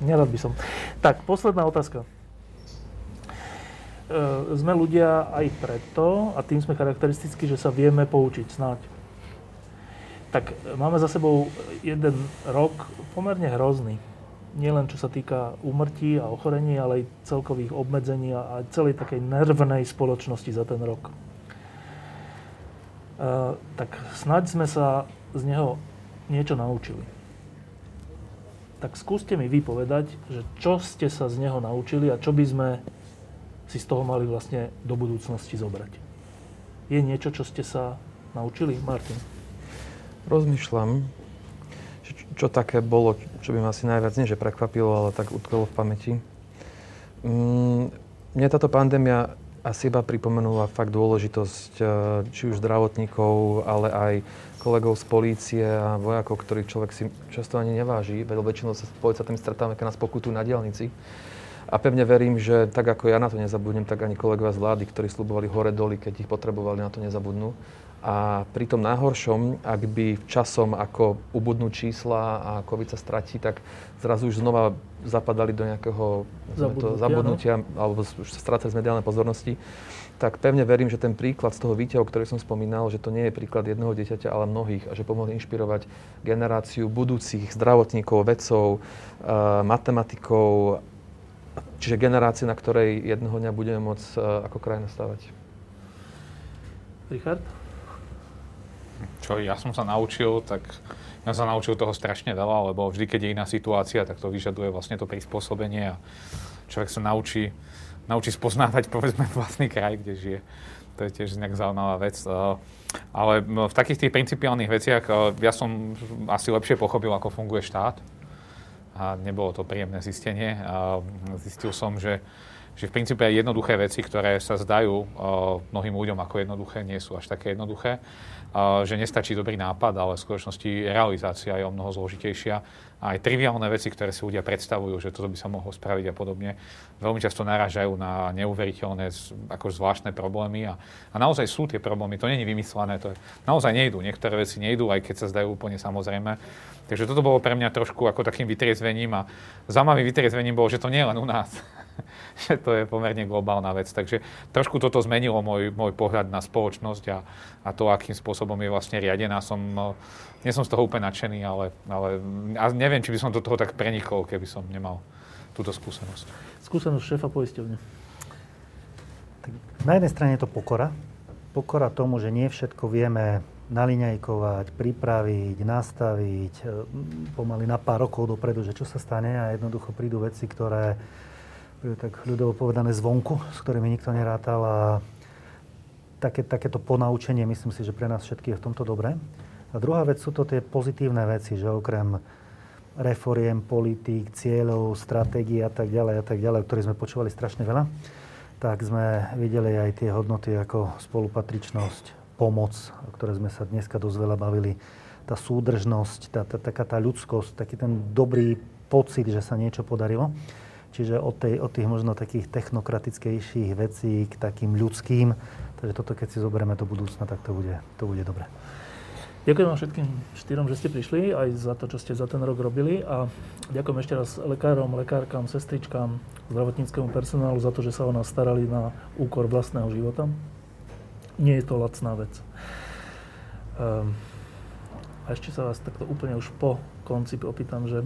Nerad by som. Tak, posledná otázka. E, sme ľudia aj preto, a tým sme charakteristicky, že sa vieme poučiť snáď. Tak máme za sebou jeden rok pomerne hrozný nielen čo sa týka úmrtí a ochorení, ale aj celkových obmedzení a celej takej nervnej spoločnosti za ten rok. E, tak snaď sme sa z neho niečo naučili. Tak skúste mi vy povedať, že čo ste sa z neho naučili a čo by sme si z toho mali vlastne do budúcnosti zobrať. Je niečo, čo ste sa naučili, Martin? Rozmýšľam, čo také bolo, čo by ma asi najviac nie, že prekvapilo, ale tak utkolo v pamäti. Mm, mne táto pandémia asi iba pripomenula fakt dôležitosť e, či už zdravotníkov, ale aj kolegov z polície a vojakov, ktorých človek si často ani neváži, veď väčšinou sa s policajtami stretávame, keď nás pokutujú na diálnici. A pevne verím, že tak ako ja na to nezabudnem, tak ani kolegovia z vlády, ktorí slubovali hore doly, keď ich potrebovali, na to nezabudnú. A pri tom najhoršom, ak by časom ako ubudnú čísla a COVID sa stratí, tak zrazu už znova zapadali do nejakého Zabudnutia, to, zabudnutia no? alebo už sa strácali z mediálnej pozornosti, tak pevne verím, že ten príklad z toho výťahu, ktorý som spomínal, že to nie je príklad jedného dieťaťa, ale mnohých a že pomohli inšpirovať generáciu budúcich zdravotníkov, vedcov, uh, matematikov, čiže generácie, na ktorej jedného dňa budeme môcť uh, ako krajina stavať. Richard? čo ja som sa naučil, tak ja sa naučil toho strašne veľa, lebo vždy, keď je iná situácia, tak to vyžaduje vlastne to prispôsobenie a človek sa naučí, naučí spoznávať povedzme vlastný kraj, kde žije. To je tiež nejak zaujímavá vec. Ale v takých tých principiálnych veciach ja som asi lepšie pochopil, ako funguje štát. A nebolo to príjemné zistenie. A zistil som, že že v princípe jednoduché veci, ktoré sa zdajú mnohým ľuďom ako jednoduché, nie sú až také jednoduché že nestačí dobrý nápad, ale v skutočnosti realizácia je o mnoho zložitejšia. A aj triviálne veci, ktoré si ľudia predstavujú, že toto by sa mohlo spraviť a podobne, veľmi často narážajú na neuveriteľné, ako zvláštne problémy. A, a naozaj sú tie problémy, to není vymyslené, to je, naozaj nejdú. Niektoré veci nejdú, aj keď sa zdajú úplne samozrejme. Takže toto bolo pre mňa trošku ako takým vytriezvením a zaujímavým vytriezvením bolo, že to nie je len u nás. že to je pomerne globálna vec. Takže trošku toto zmenilo môj, môj pohľad na spoločnosť a, a to, akým spôsobom je vlastne riadená. Som, no, nie som z toho úplne nadšený, ale, ale a neviem, či by som do toho tak prenikol, keby som nemal túto skúsenosť. Skúsenosť šéfa poisťovne. Na jednej strane je to pokora. Pokora tomu, že nie všetko vieme naliňajkovať, pripraviť, nastaviť e, pomaly na pár rokov dopredu, že čo sa stane a jednoducho prídu veci, ktoré tak ľudovo povedané zvonku, s ktorými nikto nerátal a také, takéto ponaučenie, myslím si, že pre nás všetkých je v tomto dobré. A druhá vec sú to tie pozitívne veci, že okrem reforiem, politík, cieľov, stratégií a tak ďalej a tak ďalej, o ktorých sme počúvali strašne veľa, tak sme videli aj tie hodnoty ako spolupatričnosť, pomoc, o ktorej sme sa dneska dosť veľa bavili, tá súdržnosť, tá, tá, taká tá ľudskosť, taký ten dobrý pocit, že sa niečo podarilo. Čiže od, tej, od tých možno takých technokratickejších vecí k takým ľudským. Takže toto, keď si zoberieme do budúcna, tak to bude, to bude dobre. Ďakujem vám všetkým štyrom, že ste prišli, aj za to, čo ste za ten rok robili. A ďakujem ešte raz lekárom, lekárkam, sestričkám, zdravotníckému personálu za to, že sa o nás starali na úkor vlastného života. Nie je to lacná vec. Um, a ešte sa vás takto úplne už po konci opýtam, že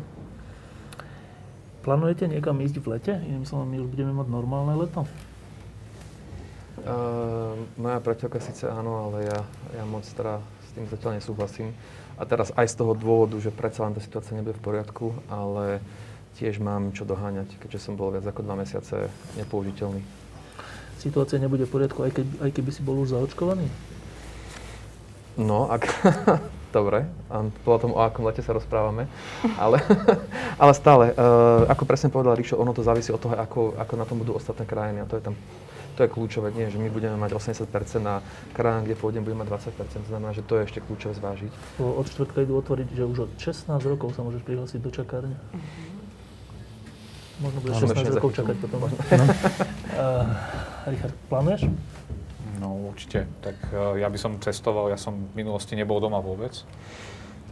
Plánujete niekam ísť v lete? Iným slovom, my už budeme mať normálne leto? Uh, moja priateľka síce áno, ale ja, ja moc teda s tým zatiaľ nesúhlasím. A teraz aj z toho dôvodu, že predsa len tá situácia nebude v poriadku, ale tiež mám čo doháňať, keďže som bol viac ako dva mesiace nepoužiteľný. Situácia nebude v poriadku, aj, keď, aj keby si bol už zaočkovaný? No, ak... Dobre, a potom o akom lete sa rozprávame. Ale, ale stále, uh, ako presne povedal Ríšo, ono to závisí od toho, ako, ako na tom budú ostatné krajiny. A to je tam to je kľúčové, nie, že my budeme mať 80% na krajinách, kde pôjdem, budeme mať 20%, to znamená, že to je ešte kľúčové zvážiť. Od štvrtka idú otvoriť, že už od 16 rokov sa môžeš prihlásiť do čakárne. Možno budeš 16 rokov čakať potom. No. uh, Richard, plánuješ? No určite. Tak uh, ja by som cestoval, ja som v minulosti nebol doma vôbec.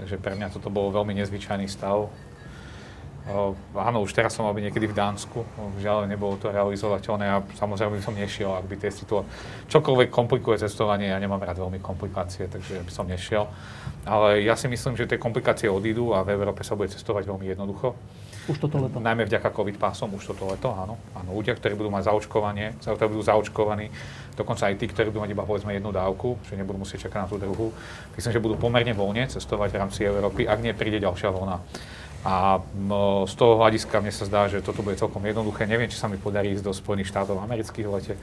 Takže pre mňa toto bol veľmi nezvyčajný stav. Uh, áno, už teraz som mal byť niekedy v Dánsku, žiaľ nebolo to realizovateľné a samozrejme by som nešiel, ak by tie situácie... Čokoľvek komplikuje cestovanie, ja nemám rád veľmi komplikácie, takže by som nešiel. Ale ja si myslím, že tie komplikácie odídu a v Európe sa bude cestovať veľmi jednoducho. Už toto leto. Najmä vďaka COVID pásom, už toto leto, áno. áno. Ľudia, ktorí budú mať zaočkovanie, ktorí budú zaočkovaní, dokonca aj tí, ktorí budú mať iba povedzme jednu dávku, že nebudú musieť čakať na tú druhú, myslím, že budú pomerne voľne cestovať v rámci Európy, ak nie príde ďalšia vlna. A no, z toho hľadiska mne sa zdá, že toto bude celkom jednoduché. Neviem, či sa mi podarí ísť do Spojených štátov amerických v lete,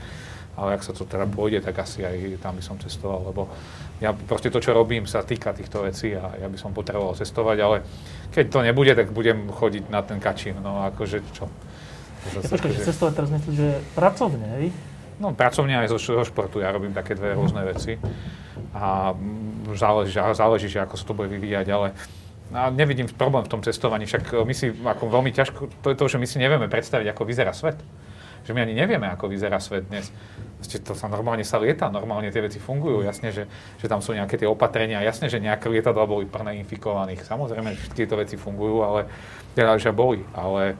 ale ak sa to teda pôjde, tak asi aj tam by som cestoval, lebo ja proste to, čo robím, sa týka týchto vecí a ja by som potreboval cestovať, ale keď to nebude, tak budem chodiť na ten kačín, no akože čo. Ja počkaj, že cestovať teraz myslíš, že pracovne, hej? No, pracovne aj zo, zo športu. Ja robím také dve rôzne veci. A záleží, záleží, že ako sa to bude vyvíjať, ale a nevidím problém v tom cestovaní, však my si ako veľmi ťažko, to je to, že my si nevieme predstaviť, ako vyzerá svet. Že my ani nevieme, ako vyzerá svet dnes. Vlastne to sa normálne sa lieta, normálne tie veci fungujú, jasne, že, že tam sú nejaké tie opatrenia, jasne, že nejaké lietadla boli plné infikovaných, samozrejme, že tieto veci fungujú, ale teda, že boli, ale,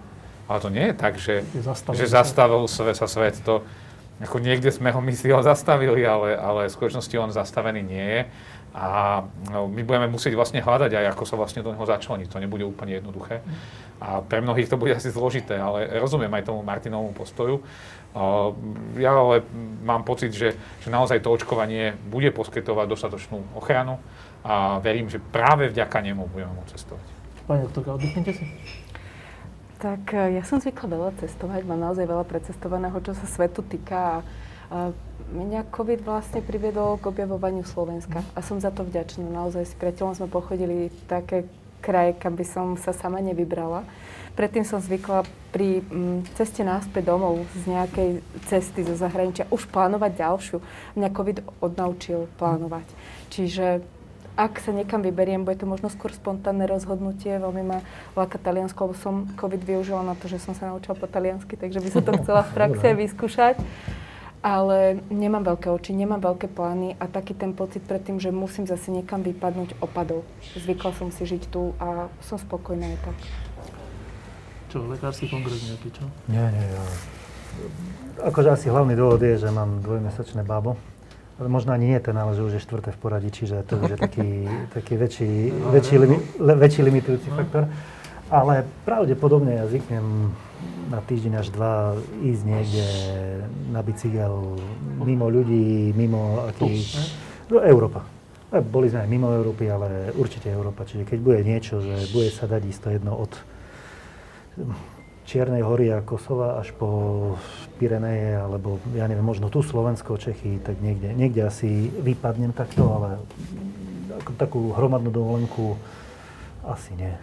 ale to nie je tak, že, že zastavil sa svet, to, ako niekde sme ho, my si ho zastavili, ale, ale v skutočnosti on zastavený nie je. A no, my budeme musieť vlastne hľadať aj, ako sa vlastne do neho začleniť. To nebude úplne jednoduché. A pre mnohých to bude asi zložité, ale rozumiem aj tomu Martinovmu postoju. Ja ale mám pocit, že, že naozaj to očkovanie bude poskytovať dostatočnú ochranu a verím, že práve vďaka nemu budeme môcť cestovať. Pani doktorka, oddychnite si? Tak e, ja som zvykla veľa cestovať, mám naozaj veľa precestovaného, čo sa svetu týka. A mňa COVID vlastne priviedol k objavovaniu Slovenska a som za to vďačná. Naozaj s priateľom sme pochodili také kraje, kam by som sa sama nevybrala. Predtým som zvykla pri mm, ceste náspäť domov z nejakej cesty zo zahraničia už plánovať ďalšiu. Mňa COVID odnaučil plánovať. Čiže ak sa niekam vyberiem, bude to možno skôr spontánne rozhodnutie. Veľmi ma láka Taliansko, lebo som COVID využila na to, že som sa naučila po taliansky, takže by som to chcela v praxi vyskúšať ale nemám veľké oči, nemám veľké plány a taký ten pocit pred tým, že musím zase niekam vypadnúť, opadol. Zvykla som si žiť tu a som spokojná aj tak. Čo, lekársky kongres nejaký, čo? Nie, nie, ja. Akože asi hlavný dôvod je, že mám dvojmesačné bábo. Možno ani nie ten, ale že už je štvrté v poradí, čiže to už je taký, taký väčší, no, väčší, limi, le, väčší limitujúci no. faktor. Ale pravdepodobne ja zvyknem na týždeň až dva ísť niekde na bicykel mimo ľudí, mimo akých... No, Európa. Boli sme aj mimo Európy, ale určite Európa. Čiže keď bude niečo, že bude sa dať isto jedno od Čiernej hory a Kosova až po Pireneje, alebo ja neviem, možno tu Slovensko, Čechy, tak niekde, niekde asi vypadnem takto, ale takú hromadnú dovolenku asi nie.